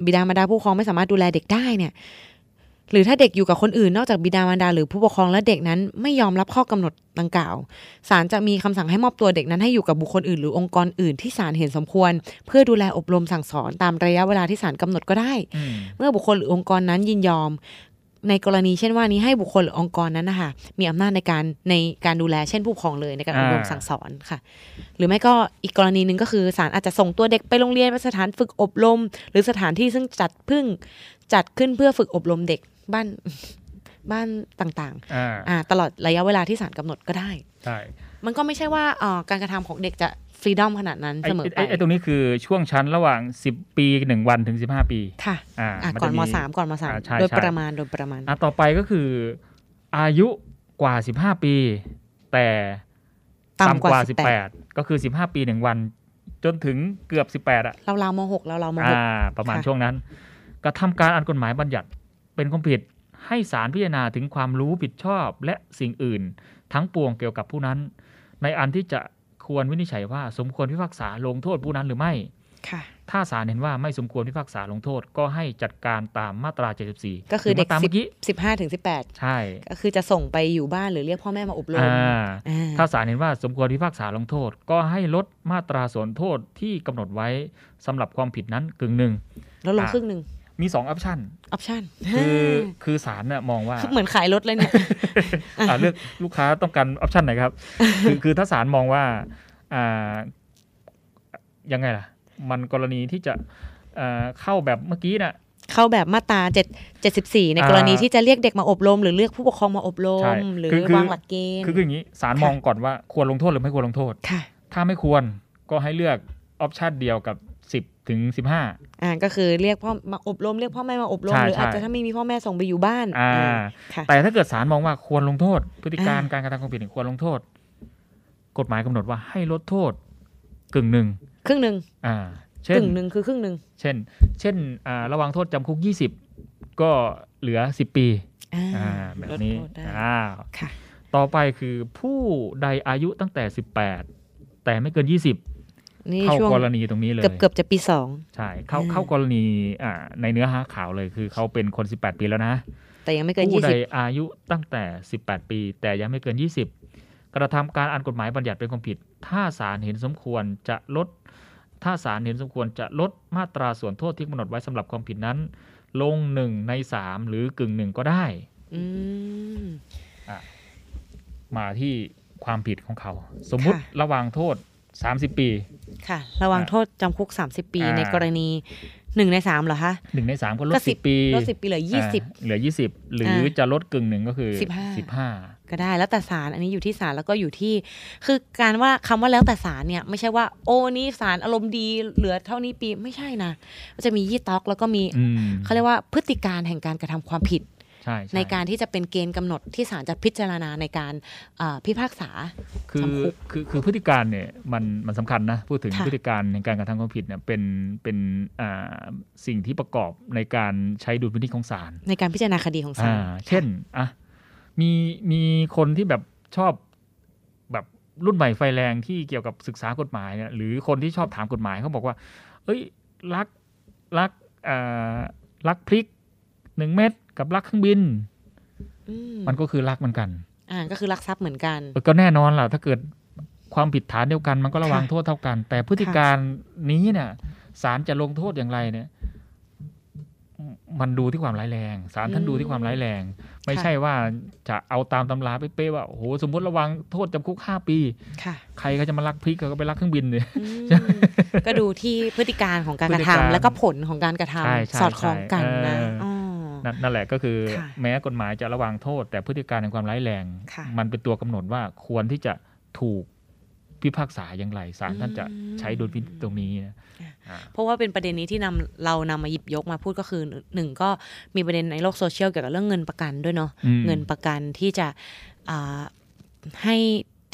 บิดามารดาผู้ปกครองไม่สามารถดูแลเด็กได้เนี่ย หรือถ้าเด็กอยู่กับคนอื่นนอกจากบิดามารดาหรือผู้ปกครองและเด็กนั้นไม่ยอมรับข้อกำหนดดังกล่าวศาลจะมีคำสั่งให้มอบตัวเด็กนั้นให้อยู่กับบุคคลอื่นหรือองค์กรอื่นที่ศาลเห็นสมควร เพื่อดูแลอบรมสั่งสอนตามระยะเวลาที่ศาลกำหนดก็ได้อืมเมื่อบุคคลหรือองค์กรนั้นยินยอม ในกรณีเช่นว่านี้ให้บุคคลหรือองค์กรนั้นนะคะมีอำนาจในการในการดูแลเช่นผู้ปกครองเลยในการอบรมอ่าสั่งสอนค่ะ หรือไม่ก็อีกกรณีหนึ่งก็คือศาลอาจจะส่งตัวเด็กไปโรงเรียนไปสถานฝึกอบรม หรือสถานที่ซึ่งจัดเพึ่งจัดขึ้นเพื่อฝึกอบรมเด็กบ้านบ้านต่างอ่าๆอ่าตลอดระยะเวลาที่ศาลกำหนดก็ได้ใช่มันก็ไม่ใช่ว่าเอ่อการกระทำของเด็กจะ ฟรีดอมขนาดนั้นไอ้เสมอไปไอ้ไอ้ตรงนี้คือช่วงชั้นระหว่าง 10 ปี 1 วันถึง 15 ปี ค่ะอ่าอะมันก่อจะนมีมสามก่อนมสามอ่าใช่โดยใช่ประมาณโดยประมาณอะต่อไปก็คืออายุกว่า 15 ปี แต่ต่ำกว่า 18 ก็คือ 15 ปี 1 วัน จนถึงเกือบ 18 อะเราเรามหกเราเรามหอ่ากประมาณค่ะช่วงนั้นกระทำการอันกฎหมายบัญญัติเป็นความผิดให้ศาลพิจารณาถึงความรู้ผิดชอบและสิ่งอื่น ทั้งปวงเกี่ยวกับผู้นั้น ในอันที่จะ ควรวินิจฉัยว่าสมควรพิพากษาลงโทษผู้นั้นหรือไม่ค่ะถ้าศาลเห็นว่าไม่สมควรพิพากษาลงโทษ ก็ให้จัดการตามมาตรา 74 ก็คือเด็กหรืมาตามสิเมื่อกี้สิบห้าถึงสิบแปดใช่ ก็คือจะส่งไปอยู่บ้านหรือเรียกพ่อแม่มาอบรมอ่าอ่าถ้าศาลเห็นว่าสมควรพิพากษาลงโทษ ก็ให้ลดมาตราส่วนโทษที่กำหนดไว้สำหรับความผิดนั้นกึ่งหนึ่งแล้วลงอ่าครึ่งหนึ่ง มีสองออปชันออปชั่นคือคือศาลน่ะมองว่า เหมือนขายรถเลยเนี่ยอ่าเลือกลูกค้าต้องการ option ไหนครับ คือคือถ้าศาลมองว่าอ่ายังไงล่ะ มันกรณีที่จะอ่าเข้าแบบเมื่อกี้น่ะเข้าแบบมาตราเจ็ดเจ็ดสิบสี่ในกรณีที่จะเรียกเด็กมาอบรม หรือเรียกผู้ปกครองมาอบรมใช่ไหมหรือคือคือวางหลักเกณฑ์คือคืออย่างนี้ศาลมองก่อนว่าควรลงโทษหรือไม่ควรลงโทษค่ะถ้าไม่ควรก็ให้เลือก option เดียวกับ 10ถึง15อ่าก็คือเรียกพ่อมาอบรมเรียกพ่อแม่มาอบรมใช่หรืออาจใช่จะถ้าไม่มีพ่อแม่ส่งไปอยู่บ้านอ่าอ่าค่ะแต่ถ้าเกิดศาลมองว่าควรลงโทษ พฤติการอ่าการกระทำความผิดเนี่ยควรลงโทษ กฎหมายกำหนดว่าให้ลดโทษกึ่งหนึ่งครึ่งหนึ่งอ่าเช่นกึ่งหนึ่งคือครึ่งหนึ่งเช่น เช่นอ่าระวังโทษจำคุก 20 ก็เหลือ 10 ปีอ่าอ่าแบบนี้ลดโทษได้อ่าค่ะต่อไปคือผู้ใดอายุตั้งแต่ 18 แต่ไม่เกิน 20 นี่เข้าช่วงกรณีตรงนี้เลยเกือบเกือบจะปีสองใช่เข้าอ่าเข้ากรณีอ่าในเนื้อหาข่าวเลยคือเขาเป็นคน 18 ปีแล้วนะ แต่ยังไม่เกินผู้ยี่ใดสิบอายุตั้งแต่ 18 ปี แต่ยังไม่เกิน 20 กระทำการอันกฎหมายบัญญัติเป็นความผิด ถ้าศาลเห็นสมควรจะลด ถ้าศาลเห็นสมควรจะลดมาตราส่วนโทษที่กำหนดไว้สำหรับความผิดนั้น ลงหนึ่งในสามหรือกึ่งหนึ่งก็ได้อืมมาที่ความผิดของเขา สมมุติค่ะระหว่างโทษ 30 ปี ค่ะ ระวังโทษจำคุก 30 ปีอ่า ในกรณีหนึ่งในสามเหรอคะหนึ่งในสามก็ลก็ดสิสิบปีลด10ปีเหลือ20าเหลือ 20 หรืออาจะลดกึ่งหนึ่งก็คือ15 15 ก็ได้แล้วแต่ศาลอันนี้อยู่ที่ศาลแล้วก็อยู่ที่ คือการว่าคำว่าแล้วแต่ศาลเนี่ยไม่ใช่ว่าโอ้นี่ศาลอารมณ์ดีเหลือเท่านี้ปีไม่ใช่นะมันจะมียี่ต็อกแล้วก็มีอืม เขาเรียกว่าพฤติการแห่งการกระทำความผิด ใช่ช่ในการที่จะเป็นเกณฑ์กำหนดที่ศาลจะพิจารณาในการอ่าพิพากษาคือจำคุกคือคือพฤติการเนี่ยมันมันสำคัญนะพูดถึงค่ะพฤติการในการกระทำความผิดเนี่ยเป็นเป็นอ่าสิ่งที่ประกอบในการใช้ดุลพินิจของศาลในการพิจารณาคดีของศาอ่าลเช่นอะมีมีคนที่แบบชอบแบบรุ่นใหม่ไฟแรงที่เกี่ยวกับศึกษากฎหมายเนี่ยหรือคนที่ชอบถามกฎหมายเขาบอกว่า เอ้ยรักรักอ่ารักพริกหนึ่งเม็ด กับรักเครื่องบินอืมมันก็คือรักเหมือนกัน อ่าก็คือลักทรัพย์เหมือนกันเออก็แน่นอนล่ะ ถ้าเกิดความผิดฐานเดียวกันมันก็ระวังค่ะโทษเท่ากัน แต่พฤติการนี้เนี่ยศาลจะลงโทษอย่างไรเนี่ยมมันดูที่ความร้ายแรงศาลท่านดูที่ความร้ายแรง ไม่ใช่ว่าจะเอาตามตำราเป๊ะๆว่าโอ้โหสมมติระวังโทษจำคุกห้าปีค่ะใครก็จะมาลักพริกก็ไปลักเครื่องบินเลยอืมก็ดูที่พฤติการของการกระพฤติการทำแล้วก็ผลของการกระทำใช่ใช่สอดคล้องกันนะใช่เอออ๋อ๋อ นั่นนั่นแหละก็คือค่ะแม้กฎหมายจะระวังโทษ แต่พฤติการในความร้ายแรงค่ะมันเป็นตัวกำหนดว่าควรที่จะถูกพิพากษาอย่างไรศาลท่านจะใช้ดุลพินิจตรงนี้นะอ่าเพราะว่าเป็นประเด็นนี้ที่นำเรานำมาหยิบยกมาพูดก็คือหนึ่งก็มีประเด็นในโลกโซเชียลเกี่ยวกับเรื่องเงินประกันด้วยเนาะอืมเงินประกันที่จะอ่าให้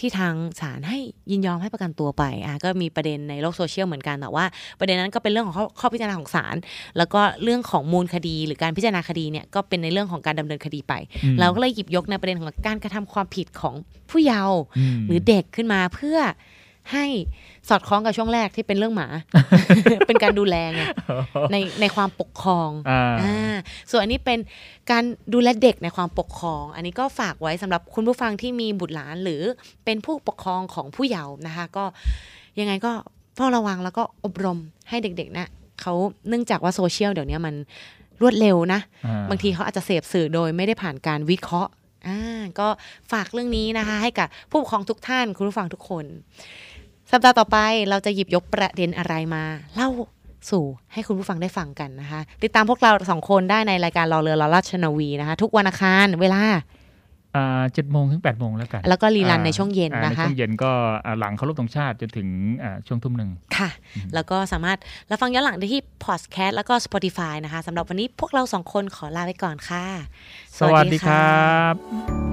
ที่ทางศาลให้ยินยอมให้ประกันตัวไปอะก็มีประเด็นในโลกโซเชียลเหมือนกันแต่ว่าประเด็นนั้นก็เป็นเรื่องของข้อข้อพิจารณาของศาลแล้วก็เรื่องของมูลคดี หรือการพิจารณาคดีเนี่ยก็เป็นในเรื่องของการดำเนินคดีไปอืมเราก็เลยหยิบยกในประเด็นของการกระทำความผิดของผู้เยาว์มหรือเด็กขึ้นมาเพื่อ ให้สอดคล้องกับช่วงแรกที่เป็นเรื่องหมา เป็นการดูแลไงในในความปกครองอ่าอ่าส่วนอันนี้เป็นการดูแลเด็กในความปกครอง อันนี้ก็ฝากไว้สำหรับคุณผู้ฟังที่มีบุตรหลานหรือเป็นผู้ปกครองของผู้เยาว์นะคะ ก็ยังไงก็เฝ้าระวังแล้วก็อบรมให้เด็กๆนะเขาเนื่องจากว่าโซเชียลเดี๋ยวนี้มันรวดเร็วนะอ่บางทีเขาอาจจะเสพสื่อโดยไม่ได้ผ่านการวิเคราะห์อ่าก็ฝากเรื่องนี้นะคะ ให้กับผู้ปกครองทุกท่านคุณผู้ฟังทุกคน สัปดาห์ต่อไปเราจะหยิบยกประเด็นอะไรมาเล่าสู่ให้คุณผู้ฟังได้ฟังกันนะคะ ติดตามพวกเราสองคนได้ในรายการรอเรือรอราชนาวีนะคะ ทุกวันอังคารเวลาอ่าเจ็ดโมงถึงแปดโมงแล้วกัน แล้วก็รีรันอ่าในช่วงเย็นอ่านะคะในช่วงเย็นก็อ่าหลังเคารพธงชาติจนถึงอ่าช่วงทุ่มหนึ่งค่ะ แล้วก็สามารถรับฟังย้อนหลังได้ที่ Podcast แล้วก็ Spotify นะคะสำหรับวันนี้พวกเราสองคนขอลาไปก่อนค่ะ สวัสดีครับ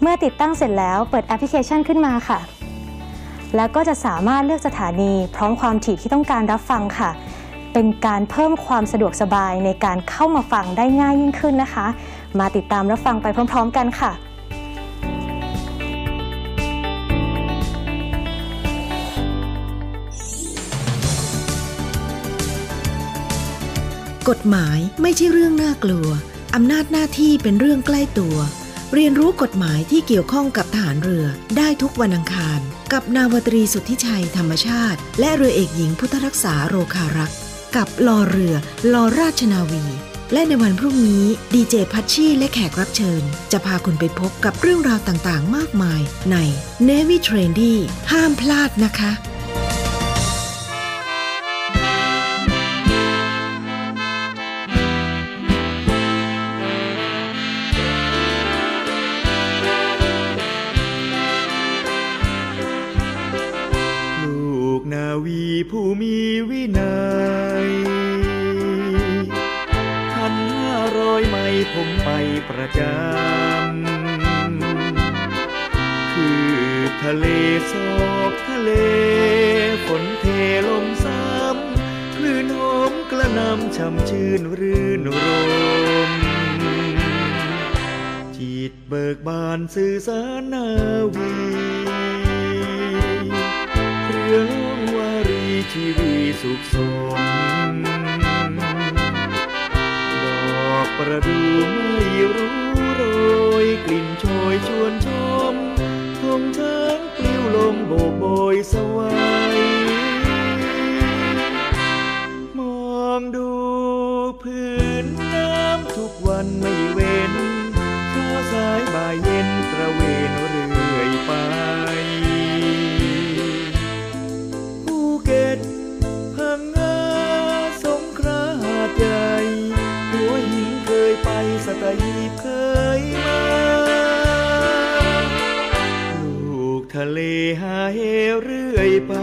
เมื่อติดตั้งเสร็จแล้วเปิดแอปพลิเคชันขึ้นมาค่ะ แล้วก็จะสามารถเลือกสถานี พร้อมความถี่ที่ต้องการรับฟังค่ะ เป็นการเพิ่มความสะดวกสบายในการเข้ามาฟังได้ง่ายยิ่งขึ้นนะคะ มาติดตามรับฟังไปพร้อม ๆ กันค่ะกฎหมายไม่ใช่เรื่องน่ากลัว อำนาจหน้าที่เป็นเรื่องใกล้ตัว เรียนรู้กฎหมายที่เกี่ยวข้องกับทหารเรือได้ทุกวันอังคาร กับนาวตรีสุทธิชัยธรรมชาติ และเรือเอกหญิงพุทธรักษาโรคารักษ์กับลอเรือลอราชนาวี และในวันพรุ่งนี้ดีเจพัชชีและแขกรับเชิญ จะพาคุณไปพบกับเรื่องราวต่างๆ มากมายใน Navy Trendy ห้ามพลาดนะคะ ทะเลหาเหเรื่อยไป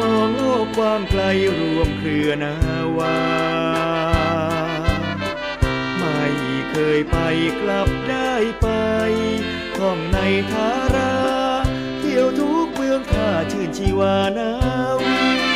มองโลกกว้างไกลรวมเครือนาวา ไม่เคยไปกลับได้ไป ท่องในทารา เที่ยวทุกเมืองท่าชื่นชีวานาวี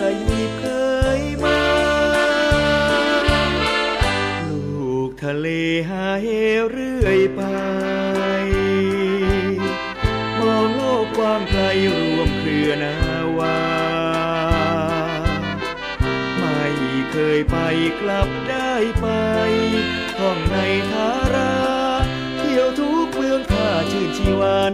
สตหีบเคยมา ลูกทะเลหาเหเรื่อยไป มองโลกกว้างไกลรวมเครือนาวา ไม่เคยไปกลับได้ไป ท่องในทารา เที่ยวทุกเมืองท่าชื่นชีวาน